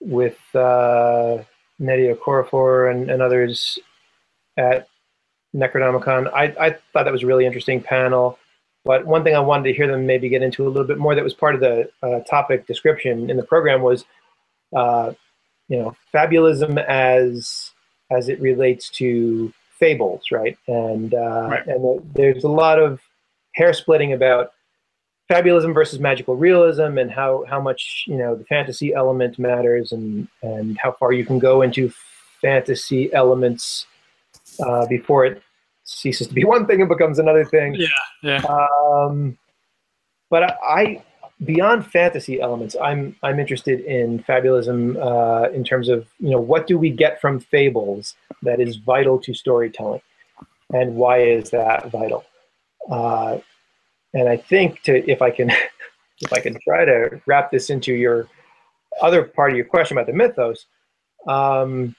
with uh, Nnedi Okorafor and, and others at Necronomicon. I, I thought that was a really interesting panel. But one thing I wanted to hear them maybe get into a little bit more that was part of the uh, topic description in the program was, uh, you know, fabulism as as it relates to fables, right? And uh, right. and there's a lot of hair splitting about fabulism versus magical realism and how, how much you know the fantasy element matters and, and how far you can go into fantasy elements uh, before it ceases to be one thing and becomes another thing. Yeah, yeah. Um, but I, I, beyond fantasy elements, I'm I'm interested in fabulism uh, in terms of you know what do we get from fables that is vital to storytelling, and why is that vital? Uh, and I think to if I can if I can try to wrap this into your other part of your question about the mythos, um,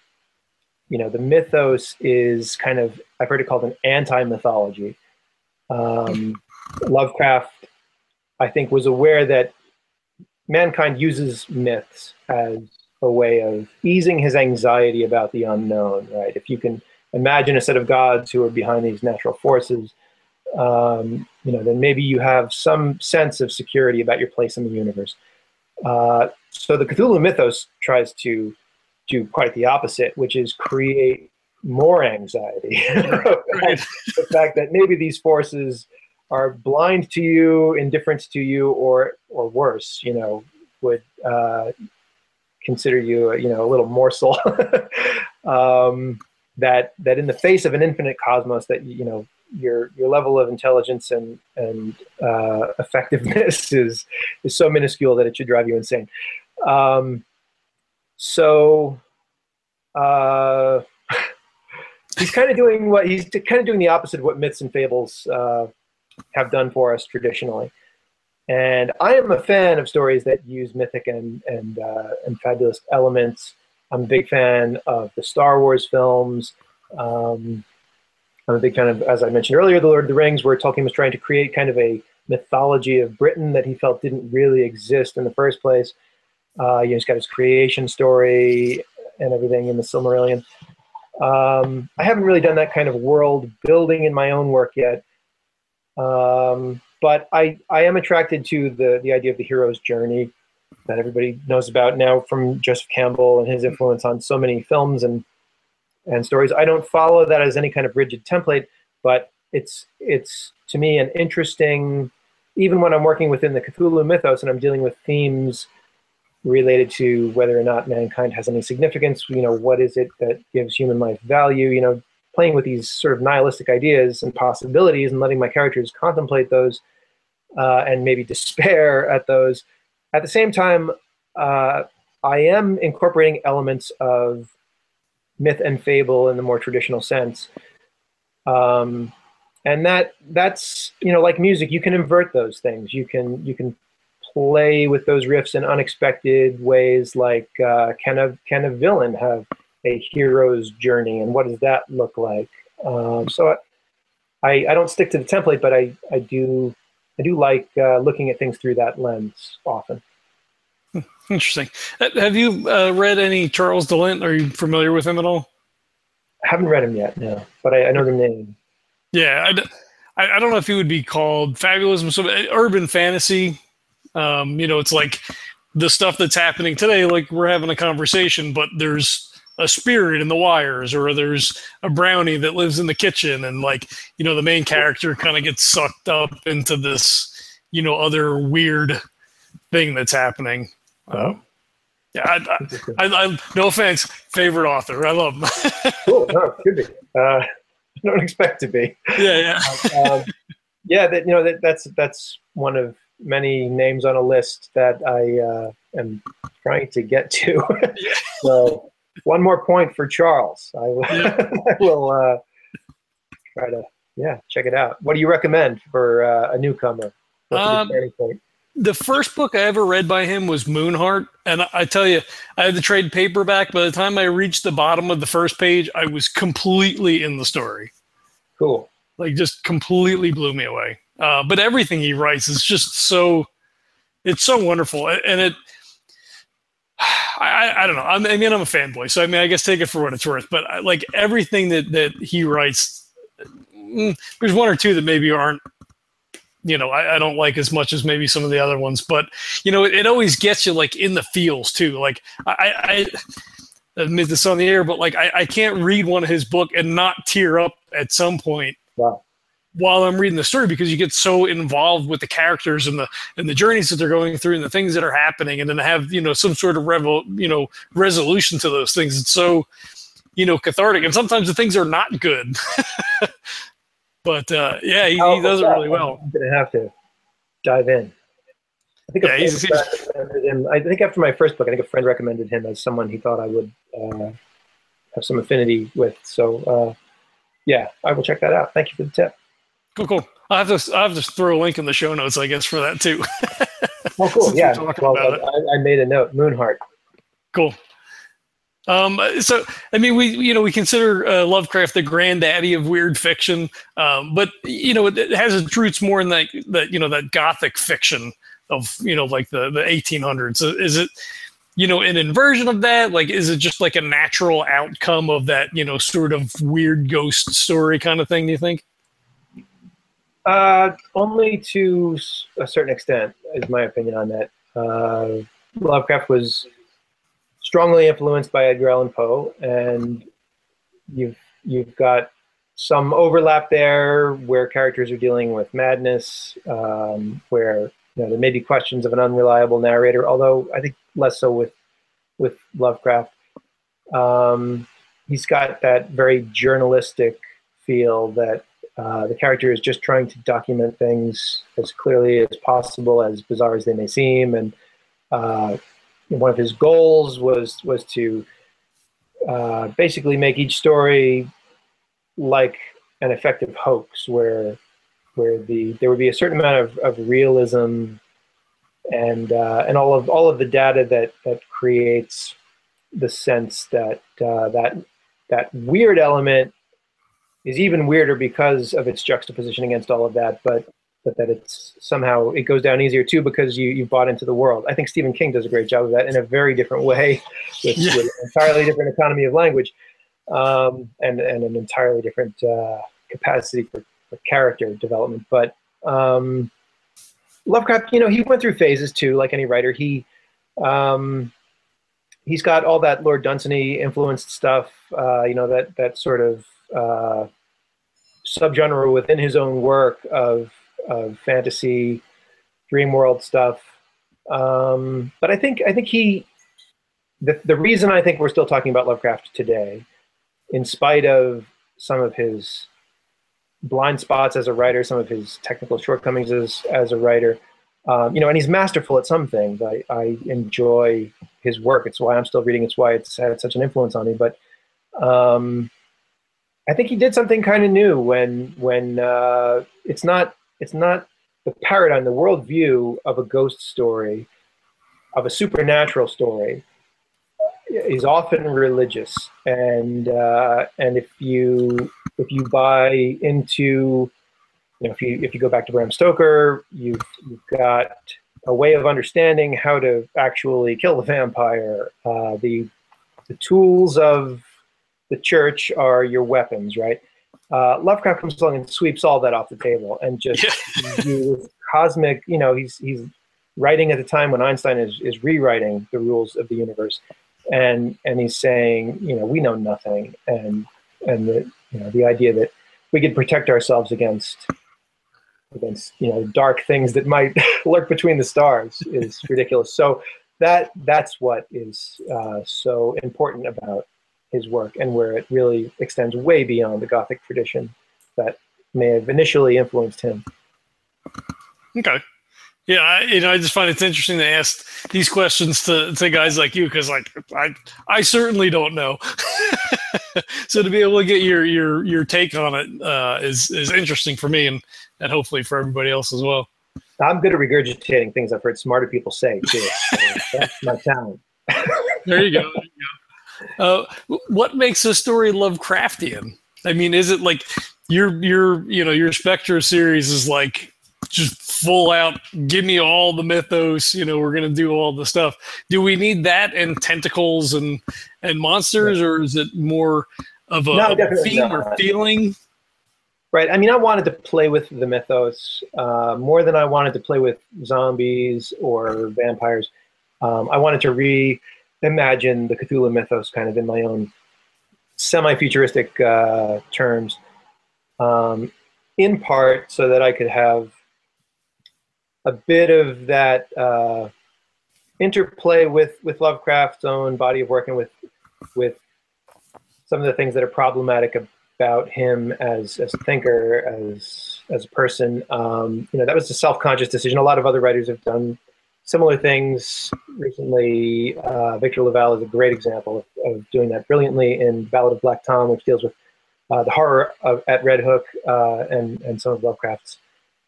you know, the mythos is kind of, I've heard it called an anti mythology. Um, Lovecraft, I think, was aware that mankind uses myths as a way of easing his anxiety about the unknown, right? If you can imagine a set of gods who are behind these natural forces, um, you know, then maybe you have some sense of security about your place in the universe. Uh, so the Cthulhu mythos tries to do quite the opposite, which is create more anxiety. the fact that maybe these forces are blind to you, indifferent to you, or or worse, you know, would uh, consider you, you know, a little morsel. um, that that in the face of an infinite cosmos, that you know your your level of intelligence and and uh, effectiveness is is so minuscule that it should drive you insane. Um, so uh, he's kind of doing what he's kind of doing the opposite of what myths and fables uh, have done for us traditionally. And I am a fan of stories that use mythic and and uh, and fabulous elements. I'm a big fan of the Star Wars films. Um, I'm a big fan of, as I mentioned earlier, The Lord of the Rings, where Tolkien was trying to create kind of a mythology of Britain that he felt didn't really exist in the first place. Uh, you know, he's got his creation story and everything in the Silmarillion. Um, I haven't really done that kind of world building in my own work yet, um, but I, I am attracted to the, the idea of the hero's journey that everybody knows about now from Joseph Campbell and his influence on so many films and and stories. I don't follow that as any kind of rigid template, but it's it's to me an interesting even when I'm working within the Cthulhu mythos and I'm dealing with themes related to whether or not mankind has any significance. You know, what is it that gives human life value? You know, playing with these sort of nihilistic ideas and possibilities and letting my characters contemplate those uh, and maybe despair at those. At the same time, uh, I am incorporating elements of myth and fable in the more traditional sense. Um, and that that's you know like music you can invert those things you can you can play with those riffs in unexpected ways like uh, can a can a villain have a hero's journey and what does that look like? Um, so I, I don't stick to the template but I, I do I do like uh, looking at things through that lens often. Hmm, interesting. Have you uh, read any Charles de Lint are you familiar with him at all? I haven't read him yet no but I, I know the name. Yeah I, I don't know if he would be called fabulism so urban fantasy. Um, you know, it's like the stuff that's happening today, like we're having a conversation, but there's a spirit in the wires or there's a brownie that lives in the kitchen and like you know the main character kind of gets sucked up into this you know other weird thing that's happening. Um, yeah I, I, I, I, no offense favorite author i love him. Cool no could be uh, don't expect to be. Yeah yeah. Um, yeah that you know that, that's that's one of many names on a list that I uh, am trying to get to. so one more point for Charles. I will, I will uh, try to yeah check it out. What do you recommend for uh, a newcomer? Um, the first book I ever read by him was Moonheart, and I, I tell you, I had the trade paperback. By the time I reached the bottom of the first page, I was completely in the story. Cool. Like just completely blew me away. Uh, but everything he writes is just so it's so wonderful, and it. I, I don't know. I mean, I'm a fanboy, so I mean, I guess take it for what it's worth. But I, like everything that that he writes, mm, there's one or two that maybe aren't you know I, I, don't like as much as maybe some of the other ones but you know it, it always gets you like in the feels too like i i admit this on the air but like I, I can't read one of his book and not tear up at some point wow while I'm reading the story because you get so involved with the characters and the and the journeys that they're going through and the things that are happening and then have you know some sort of revel you know resolution to those things. It's so you know cathartic and sometimes the things are not good. but uh, yeah, he, he does it really well. I'm gonna have to dive in. I think, yeah, he's, he's, him, I think after my first book, I think a friend recommended him as someone he thought I would uh, have some affinity with. So, uh, yeah, I will check that out. Thank you for the tip. Cool, cool. I have to I have to throw a link in the show notes, I guess, for that too. oh, cool. yeah. Well, I, I, made a note. Moonheart. Cool. Um, so, I mean, we you know we consider uh, Lovecraft the granddaddy of weird fiction, um, but you know it, it, has its roots more in that that you know that gothic fiction of you know like the the 1800s. Is it you know an inversion of that? Like, is it just like a natural outcome of that you know sort of weird ghost story kind of thing? Do you think? Uh, only to a certain extent, is my opinion on that. Uh, Lovecraft was strongly influenced by Edgar Allan Poe, and you've you've got some overlap there where characters are dealing with madness, um, where you know there may be questions of an unreliable narrator, although I think less so with with Lovecraft. Um, he's got that very journalistic feel that uh, the character is just trying to document things as clearly as possible, as bizarre as they may seem, and uh, one of his goals was was to uh, basically make each story like an effective hoax, where where the there would be a certain amount of, of realism and uh, and all of all of the data that that creates the sense that uh, that that weird element is even weirder because of its juxtaposition against all of that, but but that it's somehow it goes down easier too because you you bought into the world. I think Stephen King does a great job of that in a very different way, with, yeah. with an entirely different economy of language, um, and and an entirely different uh, capacity for, for, character development. But um, Lovecraft, you know, he went through phases too, like any writer. He um, he's got all that Lord Dunsany influenced stuff, uh, you know, that that sort of uh, subgenre within his own work of of fantasy, dream world stuff. Um, but I think I think he the the reason I think we're still talking about Lovecraft today, in spite of some of his blind spots as a writer, some of his technical shortcomings as as a writer, um, you know, and he's masterful at some things. I, I enjoy his work. It's why I'm still reading. It's why it's had such an influence on me. But um, I think he did something kind of new when when uh, it's not it's not the paradigm, the worldview of a ghost story, of a supernatural story, is often religious, and uh, and if you if you buy into, you know, if you if you go back to Bram Stoker, you've you've got a way of understanding how to actually kill the vampire. Uh, the the tools of the church are your weapons, right? uh, Lovecraft comes along and sweeps all that off the table and just yeah. cosmic. You know, he's he's writing at the time when Einstein is is rewriting the rules of the universe, and and he's saying, you know, we know nothing, and and the you know the idea that we could protect ourselves against against you know dark things that might lurk between the stars is ridiculous. So that that's what is uh, so important about his work and where it really extends way beyond the Gothic tradition that may have initially influenced him. Okay. Yeah, I, you know, I just find it's interesting to ask these questions to, to guys like you because, like, I I certainly don't know. so to be able to get your your your take on it uh, is is interesting for me and and hopefully for everybody else as well. I'm good at regurgitating things I've heard smarter people say too. that's my talent. there you go. There you go. Uh, what makes a story Lovecraftian? I mean, is it like your your you know your Spectra series is like just full out give me all the mythos you know we're going to do all the stuff do we need that and tentacles and and monsters or is it more of a, no, theme not. or feeling right i mean i wanted to play with the mythos uh, more than i wanted to play with zombies or vampires um, i wanted to re imagine the Cthulhu mythos kind of in my own semi-futuristic uh, terms, um, in part so that I could have a bit of that uh, interplay with with Lovecraft's own body of work and with with some of the things that are problematic about him as as a thinker, as as a person. Um, you know, that was a self-conscious decision. A lot of other writers have done similar things recently. Uh, Victor LaValle is a great example of, of, doing that brilliantly in Ballad of Black Tom, which deals with uh, the horror of, at Red Hook uh, and and some of Lovecraft's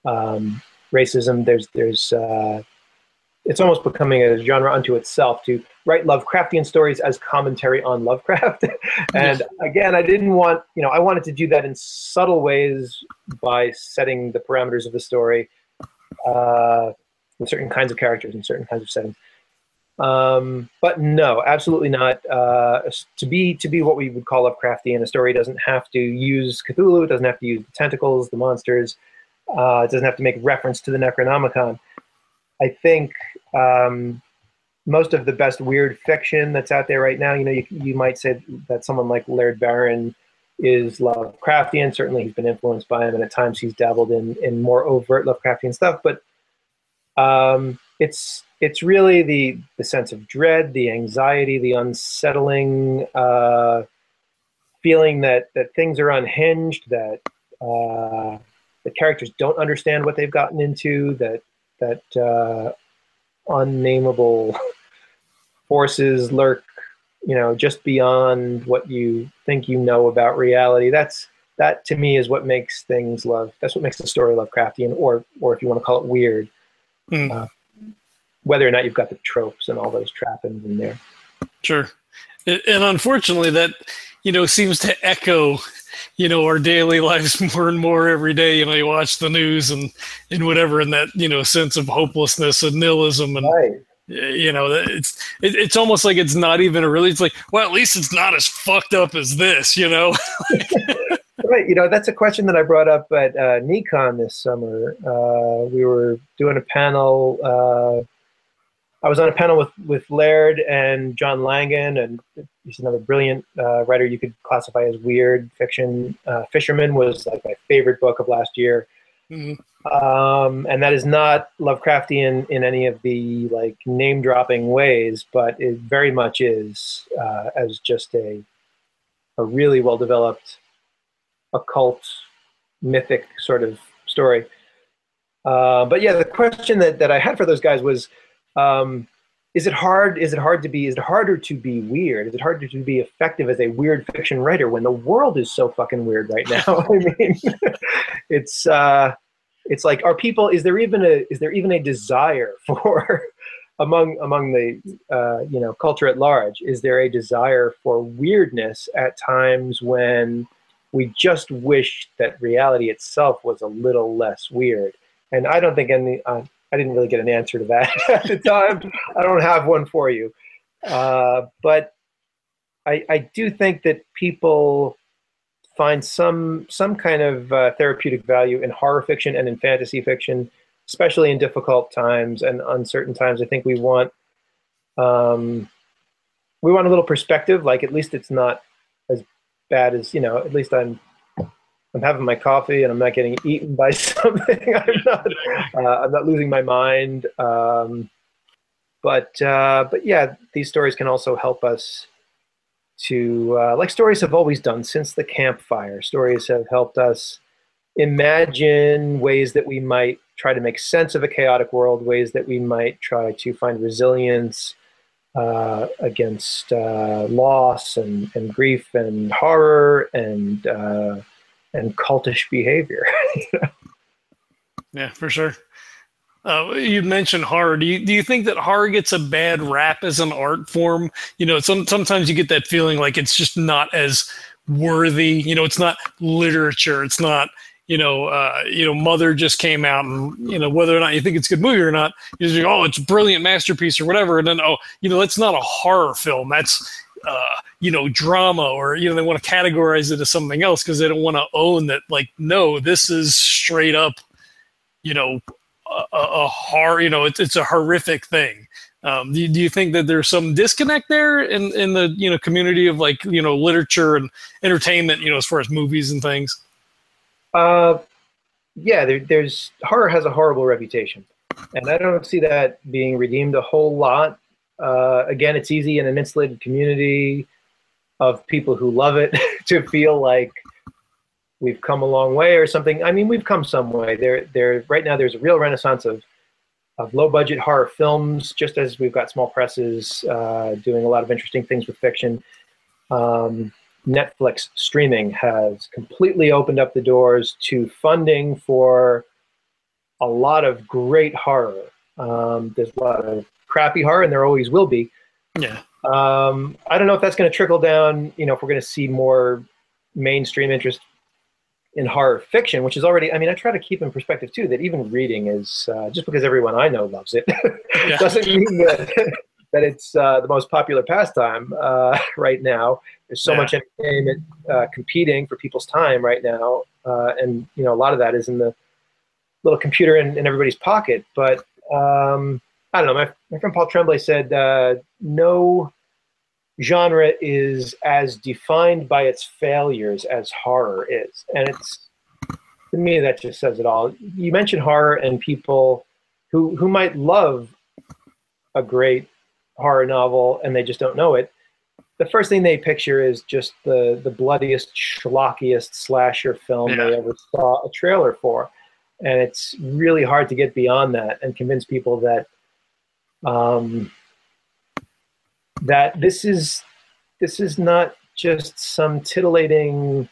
um, racism. There's there's uh, it's almost becoming a genre unto itself to write Lovecraftian stories as commentary on Lovecraft. and again, I didn't want, you know, I wanted to do that in subtle ways by setting the parameters of the story certain kinds of characters and certain kinds of settings. Um, but no, absolutely not. Uh, to be to be what we would call Lovecraftian, a story doesn't have to use Cthulhu. It doesn't have to use the tentacles, the monsters. Uh, it doesn't have to make reference to the Necronomicon. I think um, most of the best weird fiction that's out there right now, you know, you, you might say that someone like Laird Barron is Lovecraftian. Certainly, he's been influenced by him, and at times he's dabbled in in more overt Lovecraftian stuff. But um, it's it's really the the sense of dread, the anxiety, the unsettling uh, feeling that that things are unhinged, that uh, the characters don't understand what they've gotten into, that that uh, unnameable forces lurk, you know, just beyond what you think you know about reality. That's that to me is what makes things love. That's what makes the story Lovecraftian, or or if you want to call it weird. Mm. Uh, whether or not you've got the tropes and all those trappings in there. Sure, and unfortunately, that you know seems to echo you know our daily lives more and more every day you know you watch the news and and whatever and that you know sense of hopelessness and nihilism and right. you know it's it, it's almost like it's not even a really it's like well at least it's not as fucked up as this you know right you know that's a question that i brought up at uh, NECON this summer uh, we were doing a panel uh, I was on a panel with with Laird and John Langan, and he's another brilliant uh, writer you could classify as weird fiction. Uh, Fisherman was like my favorite book of last year, mm-hmm. um, and that is not Lovecraftian in any of the like name dropping ways, but it very much is uh, as just a a really well developed occult mythic sort of story. Uh, but yeah, the question that, that I had for those guys was um, is it hard? Is it hard to be? Is it harder to be weird? Is it harder to be effective as a weird fiction writer when the world is so fucking weird right now? I mean, it's uh, it's like are people? Is there even a is there even a desire for among among the uh, you know culture at large? Is there a desire for weirdness at times when we just wish that reality itself was a little less weird? And I don't think any. Uh, I didn't really get an answer to that at the time. I don't have one for you. Uh, but I, I do think that people find some some kind of uh, therapeutic value in horror fiction and in fantasy fiction, especially in difficult times and uncertain times. I think we want um, we want a little perspective. Like at least it's not bad as you know. At least I'm I'm having my coffee and I'm not getting eaten by something. I'm not uh, I'm not losing my mind. Um, but uh, but yeah, these stories can also help us to uh, like stories have always done since the campfire. Stories have helped us imagine ways that we might try to make sense of a chaotic world, ways that we might try to find resilience uh, against uh, loss and, and grief and horror and uh, and cultish behavior. Yeah, for sure. Uh, you mentioned horror. Do you do you think that horror gets a bad rap as an art form? You know, some sometimes you get that feeling like it's just not as worthy. You know, it's not literature. It's not you know, uh, you know, Mother just came out, and you know whether or not you think it's a good movie or not, you just oh, it's a brilliant masterpiece or whatever, and then oh, you know, that's not a horror film. That's uh, you know drama or you know they want to categorize it as something else because they don't want to own that like no this is straight up you know a, a horror you know it's, it's a horrific thing um, do, do you think that there's some disconnect there in, in the you know community of like you know literature and entertainment you know as far as movies and things uh, yeah there, there's horror has a horrible reputation and i don't see that being redeemed a whole lot uh, again, it's easy in an insulated community of people who love it to feel like we've come a long way or something. I mean, we've come some way. There, there. Right now, there's a real renaissance of of low budget horror films. Just as we've got small presses uh, doing a lot of interesting things with fiction. Um, Netflix streaming has completely opened up the doors to funding for a lot of great horror Um, there's a lot of crappy horror, and there always will be. Yeah. Um, I don't know if that's going to trickle down. You know, if we're going to see more mainstream interest in horror fiction, which is already. I mean, I try to keep in perspective too that even reading is uh, just because everyone I know loves it doesn't mean that that it's uh, the most popular pastime uh, right now. There's so Yeah. much entertainment uh, competing for people's time right now, uh, and you know a lot of that is in the little computer in, in everybody's pocket. But um, I don't know. My, my friend Paul Tremblay said uh, no genre is as defined by its failures as horror is, and it's to me that just says it all. You mentioned horror and people who who might love a great horror novel and they just don't know it. The first thing they picture is just the the bloodiest, schlockiest slasher film Yeah. they ever saw a trailer for, and it's really hard to get beyond that and convince people that um, that this is this is not just some titillating,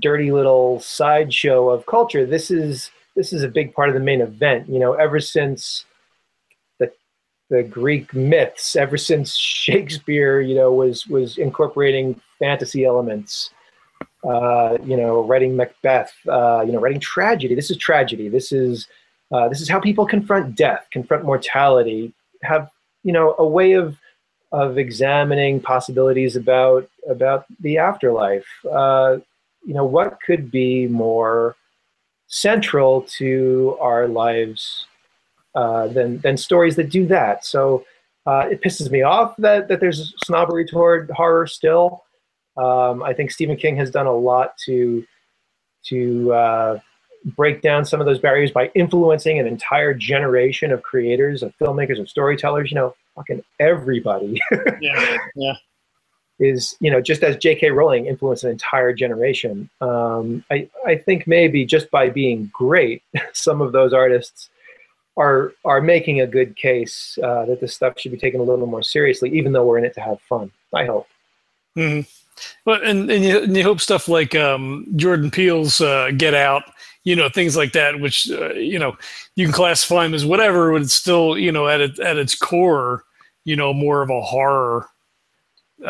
dirty little sideshow of culture. This is this is a big part of the main event. You know, ever since the Greek myths, ever since Shakespeare, you know, was was incorporating fantasy elements. Uh, you know, writing Macbeth. Uh, you know, writing tragedy. This is tragedy. This is uh, this is how people confront death, confront mortality, have you know a way of of examining possibilities about about the afterlife. Uh, you know, what could be more central to our lives uh, than than stories that do that? So uh, it pisses me off that that there's snobbery toward horror still. Um, I think Stephen King has done a lot to to uh, break down some of those barriers by influencing an entire generation of creators, of filmmakers, of storytellers. You know, fucking everybody Yeah. Yeah. is, you know, just as J.K. Rowling influenced an entire generation. Um, I I think maybe just by being great, some of those artists are are making a good case uh, that this stuff should be taken a little more seriously, even though we're in it to have fun. I hope. hmm But and and you, and you hope stuff like um, Jordan Peele's uh, Get Out, you know, things like that, which uh, you know you can classify them as whatever, but it's still you know at it, at its core, you know, more of a horror. Uh,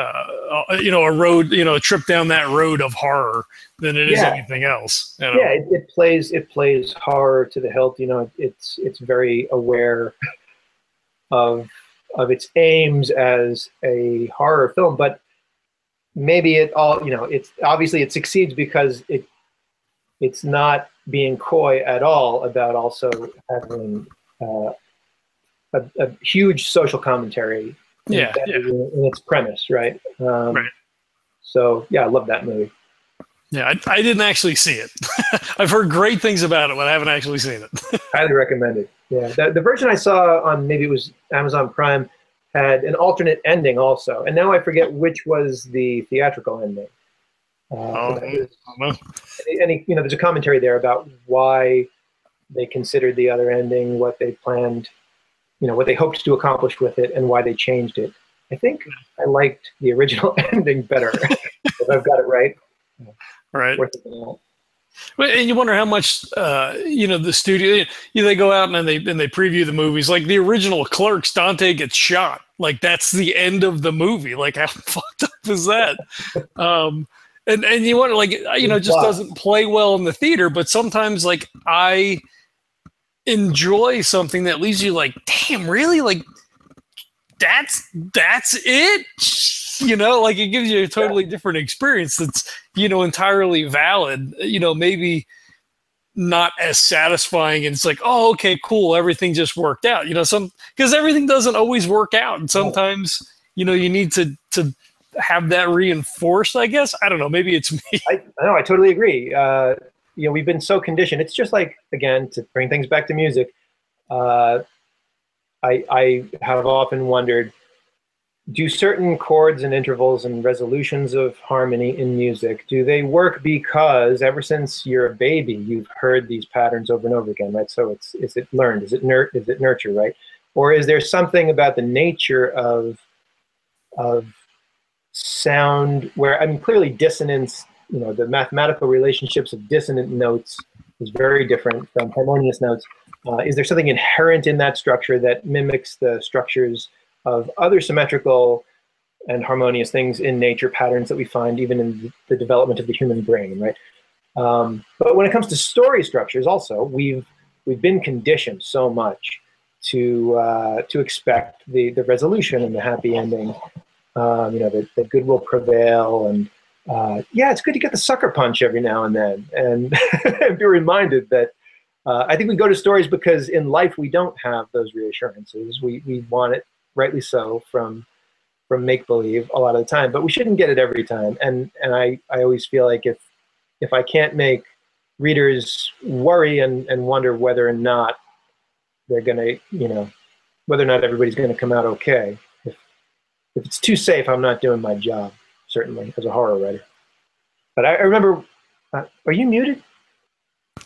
uh, you know, a road, you know, a trip down that road of horror than it is Yeah. anything else. You know? Yeah, it, it plays it plays horror to the hilt. You know, it's it's very aware of of its aims as a horror film, but maybe it all you know it's obviously it succeeds because it it's not being coy at all about also having uh, a, a huge social commentary Yeah, embedded in, its premise, right? Um, Right. So yeah, I love that movie. Yeah, I, I didn't actually see it. I've heard great things about it, but I haven't actually seen it. Highly recommended. Yeah, the, the version I saw on maybe it was Amazon Prime had an alternate ending also, and now I forget which was the theatrical ending. Uh, Oh, was- I don't know. any you know, there's a commentary there about why they considered the other ending, what they planned, you know, what they hoped to accomplish with it, and why they changed it. I think I liked the original ending better. if I've got it right. Right. Well, and you wonder how much uh, you know the studio. You know, they go out and they and they preview the movies. Like the original Clerks, Dante gets shot. Like that's the end of the movie. Like how fucked up is that? Um, and and you wonder, like you know, just doesn't play well in the theater. But sometimes, like I enjoy something that leaves you like, damn, really? Like that's that's it. You know, like it gives you a totally different experience. That's you know entirely valid. You know, maybe not as satisfying and it's like oh okay cool everything just worked out you know some because everything doesn't always work out and sometimes you know you need to to have that reinforced i guess i don't know maybe it's me I, I know, I totally agree. Uh, you know, we've been so conditioned. It's just like, again, to bring things back to music, uh, I, I have often wondered, do certain chords and intervals and resolutions of harmony in music, do they work because ever since you're a baby, you've heard these patterns over and over again, right? So it's, is it learned? Is it, nur- is it nurture, right? Or is there something about the nature of, of sound where I mean clearly dissonance, you know, the mathematical relationships of dissonant notes is very different from harmonious notes. Uh, is there something inherent in that structure that mimics the structures of other symmetrical and harmonious things in nature, patterns that we find even in the development of the human brain, right? Um, but when it comes to story structures, also we've we've been conditioned so much to uh, to expect the the resolution and the happy ending. Um, you know, that, that good will prevail, and uh, yeah, it's good to get the sucker punch every now and then, and be reminded that. Uh, I think we go to stories because in life we don't have those reassurances. We we want it, rightly so, from from make believe a lot of the time, but we shouldn't get it every time. And and I I always feel like if if I can't make readers worry and, and wonder whether or not they're to, you know, whether or not everybody's going to come out okay. If, if it's too safe, I'm not doing my job, certainly, as a horror writer. But I, I remember, uh, are you muted?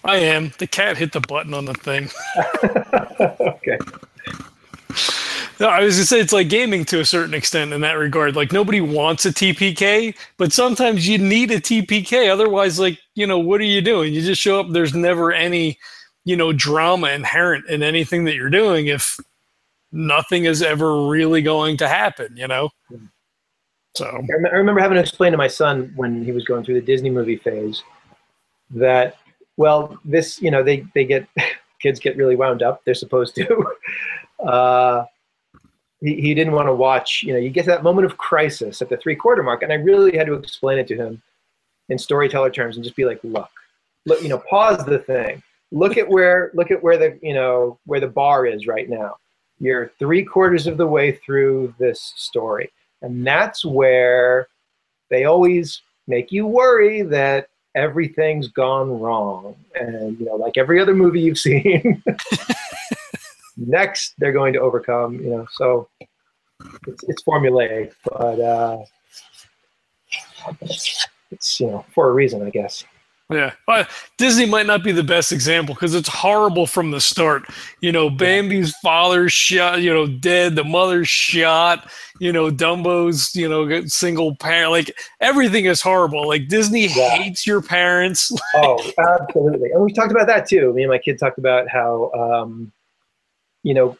I am. The cat hit the button on the thing. okay. No, I was gonna say it's like gaming to a certain extent in that regard. Like nobody wants a TPK, but sometimes you need a TPK. Otherwise, like you know, what are you doing? You just show up. There's never any, you know, drama inherent in anything that you're doing if nothing is ever really going to happen. You know. So I remember having to explain to my son when he was going through the Disney movie phase that well, this you know they they get kids get really wound up. They're supposed to. Uh, he, he didn't want to watch, you know, you get to that moment of crisis at the three quarter mark. And I really had to explain it to him in storyteller terms and just be like, look, look, you know, pause the thing. Look at where, look at where the, you know, where the bar is right now. You're three quarters of the way through this story. And that's where they always make you worry that everything's gone wrong. And, you know, like every other movie you've seen, next they're going to overcome. You know, so it's, it's formulaic, but uh, it's you know for a reason, I guess. Yeah, well, Disney might not be the best example because it's horrible from the start. You know, Bambi's father's shot, you know, dead. The mother's shot. You know, Dumbo's, you know, single parent. Like everything is horrible. Like Disney yeah. hates your parents. oh, absolutely. And we talked about that too. Me and my kid talked about how um, you know,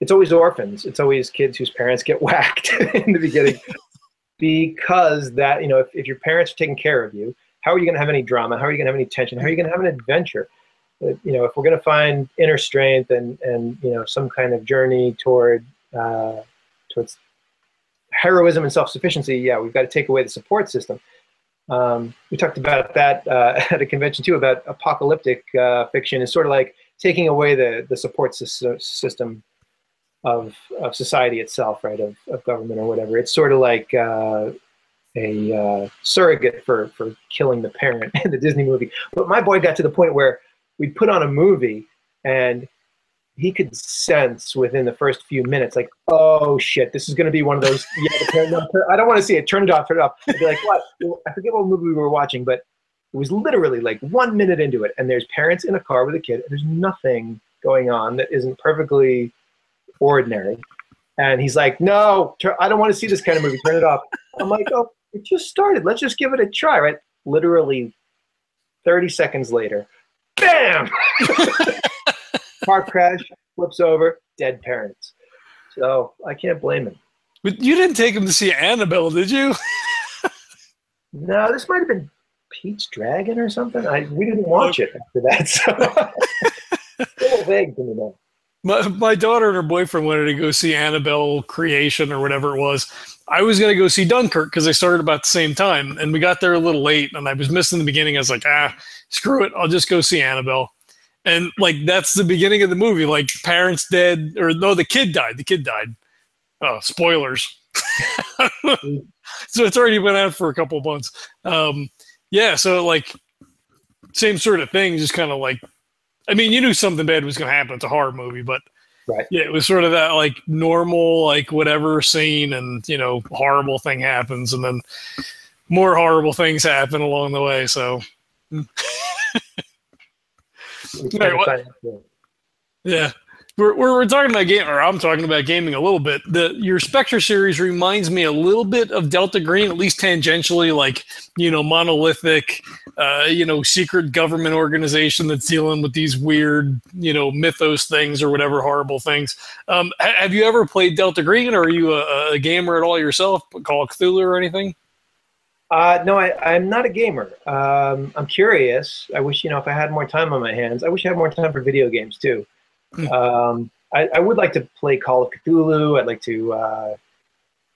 it's always orphans. It's always kids whose parents get whacked in the beginning because that, you know, if, if your parents are taking care of you, how are you going to have any drama? How are you going to have any tension? How are you going to have an adventure? You know, if we're going to find inner strength and, and, you know, some kind of journey toward, uh, towards heroism and self-sufficiency, yeah, we've got to take away the support system. Um, we talked about that uh, at a convention too, about apocalyptic uh, fiction is sort of like taking away the, the support system of, of society itself, right, of, of government or whatever. It's sort of like uh, a uh, surrogate for, for killing the parent in the Disney movie. But my boy got to the point where we'd put on a movie and he could sense within the first few minutes, like, oh shit, this is going to be one of those. Yeah, the parent, no, I don't want to see it. Turn it off. Turn it off. I'd be like, what? I forget what movie we were watching, but it was literally like one minute into it, and there's parents in a car with a kid. And there's nothing going on that isn't perfectly ordinary. And he's like, "No, I don't want to see this kind of movie. Turn it off." I'm like, "Oh, it just started. Let's just give it a try." Right? Literally, 30 seconds later, bam! car crash, flips over, dead parents. So I can't blame him. But you didn't take him to see Annabelle, did you? no, this might have been Pete's Dragon or something. I we didn't watch it after that, so a little vague to me now. My, my daughter and her boyfriend wanted to go see Annabelle Creation or whatever it was. I was going to go see Dunkirk because they started about the same time, and we got there a little late, and I was missing the beginning. I was like, ah, screw it, I'll just go see Annabelle. And like that's the beginning of the movie. Like parents dead, or no, the kid died. The kid died. Oh, spoilers. so it's already been out for a couple months. Um, yeah, so like same sort of thing, just kind of like I mean, you knew something bad was going to happen. It's a horror movie, but right. yeah, it was sort of that like normal, like whatever scene, and you know, horrible thing happens, and then more horrible things happen along the way. So, right, yeah. We're, we're, talking about game, or I'm talking about gaming a little bit. The your Spectra series reminds me a little bit of Delta Green, at least tangentially, like you know, monolithic, uh, you know, secret government organization that's dealing with these weird, you know, mythos things or whatever horrible things. Um, have you ever played Delta Green, or are you a, a gamer at all yourself? Call Cthulhu or anything? Uh, no, I, am not a gamer. Um, I'm curious. I wish, you know, if I had more time on my hands, I wish I had more time for video games too. Hmm. Um, I, I, would like to play Call of Cthulhu. I'd like to, uh,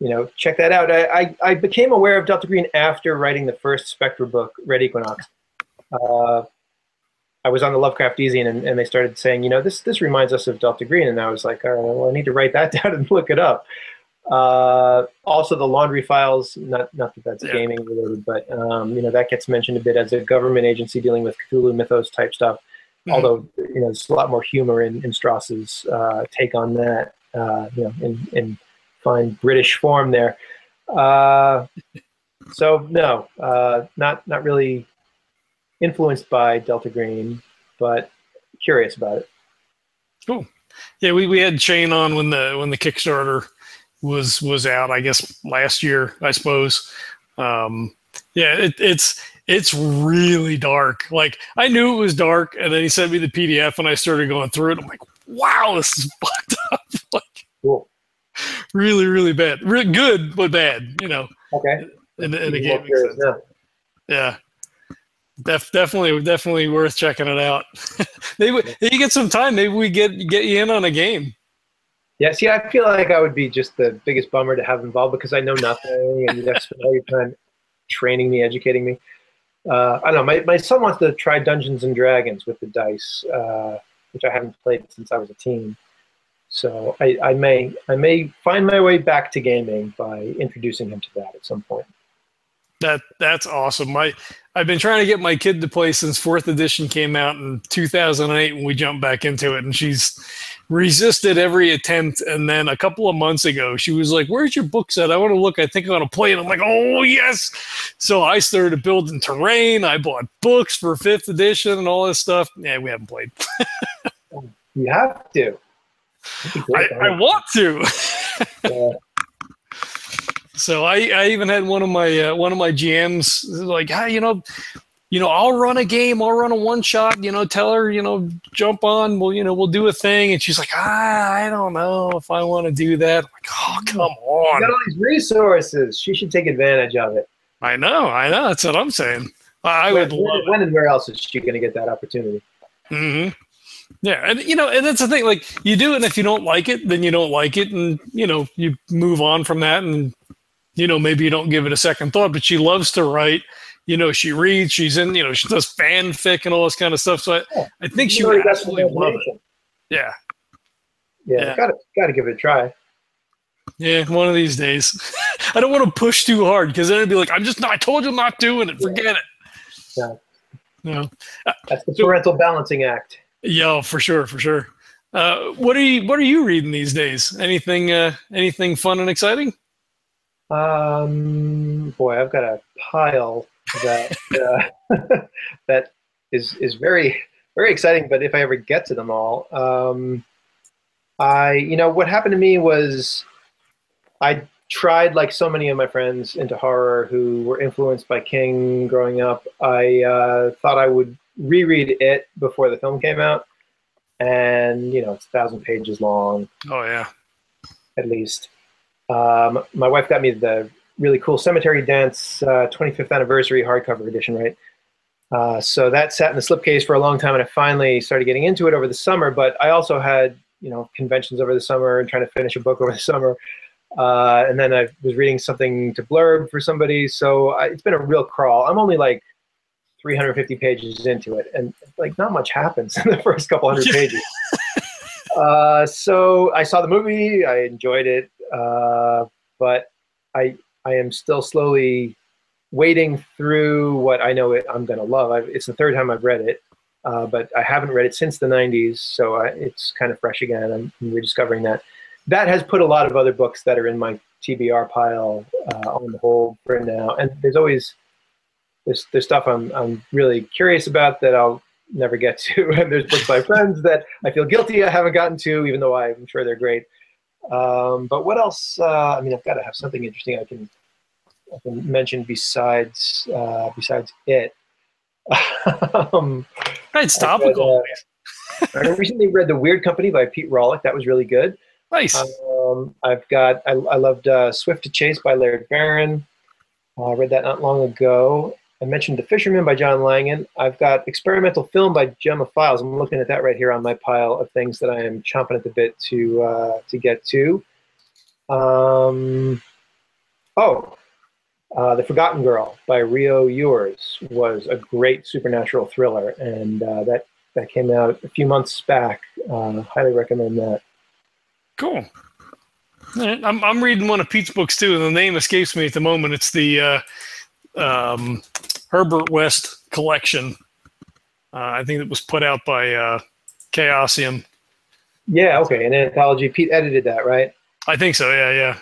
you know, check that out. I, I, I, became aware of Delta Green after writing the first Spectra book, Red Equinox. Uh, I was on the Lovecraft eZine and, and they started saying, you know, this this reminds us of Delta Green, and I was like, all right, well, I need to write that down and look it up. Uh, also, the laundry files, not not that that's yeah. gaming related, but um, you know that gets mentioned a bit as a government agency dealing with Cthulhu mythos type stuff. Mm-hmm. Although you know there's a lot more humor in, in Stross's uh, take on that, uh, you know, in, in fine British form there. Uh, so no, uh, not not really influenced by Delta Green, but curious about it. Cool. Yeah, we, we had Shane on when the when the Kickstarter was was out. I guess last year, I suppose. Um, yeah, it, it's it's really dark. Like I knew it was dark, and then he sent me the PDF, and I started going through it. I'm like, wow, this is fucked up. like, cool. really, really bad. Re- good, but bad. You know. Okay. In, the game. Yeah. Def, definitely, definitely worth checking it out. maybe you get some time. Maybe we get get you in on a game. Yeah, see, I feel like I would be just the biggest bummer to have involved because I know nothing, and you'd have to spend all your time training me, educating me uh, I don't know. My, my son wants to try Dungeons and Dragons with the dice, uh, which I haven't played since I was a teen. So I, I may I may find my way back to gaming by introducing him to that at some point. That that's awesome. My I've been trying to get my kid to play since fourth edition came out in 2008 when we jumped back into it, and she's resisted every attempt. And then a couple of months ago, she was like, "Where's your book set? I want to look. I think I want to play." And I'm like, "Oh yes!" So I started building terrain. I bought books for fifth edition and all this stuff. Yeah, we haven't played. you have to. I, I, want to. yeah. So I, I even had one of my uh, one of my GMs like, hey, you know, you know, I'll run a game, I'll run a one shot, you know, tell her, you know, jump on, we'll, you know, we'll do a thing. And she's like, ah, I don't know if I want to do that. I'm like, oh, come on. You got all these resources. She should take advantage of it. I know, I know. That's what I'm saying. I would when, love when and where else is she going to get that opportunity? hmm Yeah, and you know, and that's the thing. Like, you do it, and if you don't like it, then you don't like it, and you know, you move on from that, and you know, maybe you don't give it a second thought. But she loves to write, you know, she reads, she's in, you know, she does fanfic and all this kind of stuff. So I, yeah. I think she would absolutely love it. Yeah. Yeah, yeah. gotta gotta give it a try. Yeah, one of these days. I don't want to push too hard because then it'd be like, I'm just not. I told you I'm not doing it. Forget yeah. it. Yeah. No. That's the parental balancing act. Yeah, for sure, for sure. Uh, what are you What are you reading these days? Anything uh, Anything fun and exciting? Um, boy, I've got a pile that uh, that is is very very exciting. But if I ever get to them all, um, I you know what happened to me was I tried like so many of my friends into horror who were influenced by King growing up. I uh, thought I would reread it before the film came out, and you know it's a thousand pages long. Oh yeah, at least. Um, my wife got me the really cool Cemetery Dance uh, 25th anniversary hardcover edition, right? Uh, so that sat in the slipcase for a long time, and I finally started getting into it over the summer. But I also had, you know, conventions over the summer and trying to finish a book over the summer. Uh, and then I was reading something to blurb for somebody. So I, it's been a real crawl. I'm only like 350 pages into it, and like not much happens in the first couple hundred pages. uh, so I saw the movie. I enjoyed it, uh, but I I am still slowly wading through what I know it, I'm going to love. I've, it's the third time I've read it, uh, but I haven't read it since the 90s, so I, it's kind of fresh again. I'm, rediscovering that. That has put a lot of other books that are in my TBR pile uh, on the hold for now. And there's always there's, there's stuff I'm, I'm really curious about that I'll never get to. And there's books by friends that I feel guilty I haven't gotten to, even though I'm sure they're great. Um, but what else? Uh, I mean, I've got to have something interesting I can I can mention besides uh, besides it. um, it's topical. Read, uh, I recently read The Weird Company by Pete Rawlik. That was really good. Nice. Um, I've got I, I loved uh, Swift to Chase by Laird Barron. Uh, I read that not long ago. I mentioned The Fisherman by John Langan. I've got experimental film by Gemma Files. I'm looking at that right here on my pile of things that I am chomping at the bit to uh, to get to. Um, oh, uh, The Forgotten Girl by Rio Youers was a great supernatural thriller, and uh, that that came out a few months back. Uh, highly recommend that. Cool. I'm I'm reading one of Pete's books too, and the name escapes me at the moment. It's the uh, um, Herbert West collection. Uh, I think it was put out by uh, Chaosium. Yeah, okay, an anthology. Pete edited that, right? I think so. Yeah, yeah.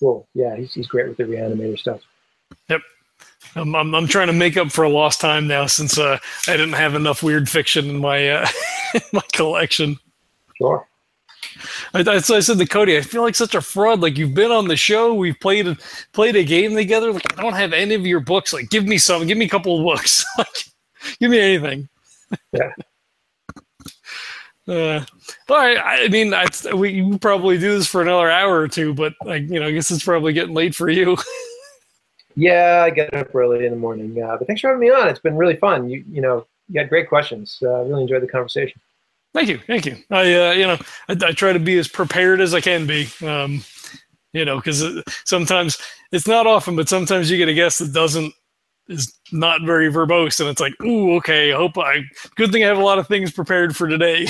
Cool. Yeah, he's he's great with the reanimator stuff. Yep. I'm, I'm, I'm trying to make up for a lost time now since uh, I didn't have enough weird fiction in my uh, my collection. Sure. That's I said to Cody. I feel like such a fraud. Like you've been on the show, we've played a, played a game together. Like I don't have any of your books. Like give me some. Give me a couple of books. Like give me anything. Yeah. Uh, all right. I mean, I, we probably do this for another hour or two, but like you know, I guess it's probably getting late for you. yeah, I get up early in the morning. Uh, but thanks for having me on. It's been really fun. You you know, you had great questions. Uh, really enjoyed the conversation. Thank you, thank you. I, uh, you know, I, I, try to be as prepared as I can be. Um, you know, because sometimes it's not often, but sometimes you get a guest that doesn't is not very verbose, and it's like, ooh, okay. I hope I. Good thing I have a lot of things prepared for today.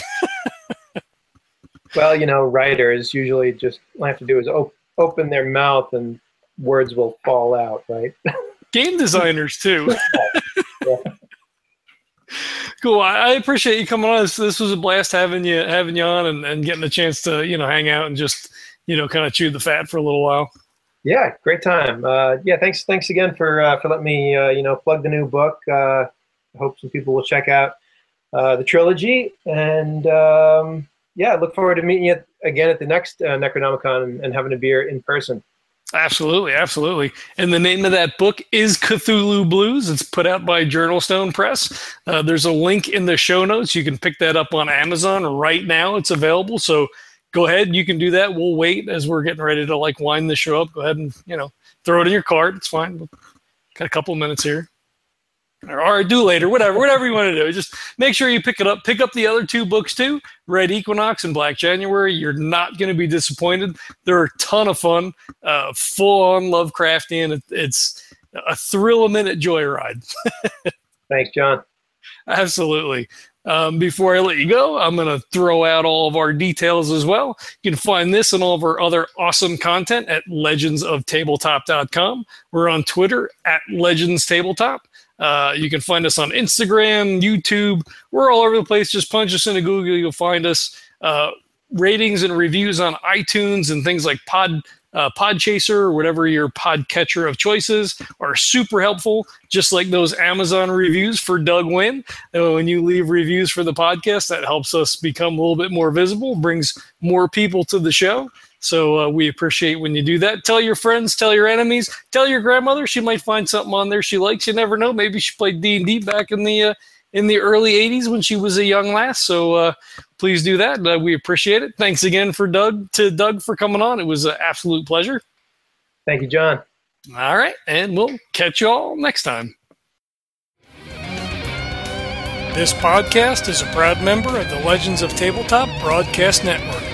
well, you know, writers usually just all I have to do is op- open their mouth and words will fall out, right? Game designers too. cool. I, appreciate you coming on. This, this was a blast having you having you on and, and getting a chance to you know hang out and just you know kind of chew the fat for a little while. Yeah, great time. Uh, yeah, thanks thanks again for uh, for letting me uh, you know plug the new book. Uh, I hope some people will check out uh, the trilogy and um, yeah, look forward to meeting you again at the next uh, Necronomicon and having a beer in person. Absolutely, absolutely. And the name of that book is Cthulhu Blues. It's put out by JournalStone Press. Uh, there's a link in the show notes. You can pick that up on Amazon right now. It's available. So go ahead. You can do that. We'll wait as we're getting ready to like wind the show up. Go ahead and you know throw it in your cart. It's fine. We've Got a couple minutes here or do later, whatever, whatever you want to do. Just make sure you pick it up. Pick up the other two books too, Red Equinox and Black January. You're not going to be disappointed. They're a ton of fun, uh, full on Lovecraftian. It's a thrill a minute joyride. Thanks, John. Absolutely. Um, before I let you go, I'm going to throw out all of our details as well. You can find this and all of our other awesome content at legendsoftabletop.com. We're on Twitter at Legends Tabletop. Uh, you can find us on Instagram, YouTube. We're all over the place. Just punch us into Google, you'll find us. Uh, ratings and reviews on iTunes and things like Pod uh, Podchaser or whatever your podcatcher of choices are super helpful. Just like those Amazon reviews for Doug Wynne. When you leave reviews for the podcast, that helps us become a little bit more visible, brings more people to the show. So uh, we appreciate when you do that. Tell your friends, tell your enemies, tell your grandmother. She might find something on there she likes. You never know. Maybe she played D and D back in the uh, in the early '80s when she was a young lass. So uh, please do that. Uh, we appreciate it. Thanks again for Doug to Doug for coming on. It was an absolute pleasure. Thank you, John. All right, and we'll catch you all next time. This podcast is a proud member of the Legends of Tabletop Broadcast Network.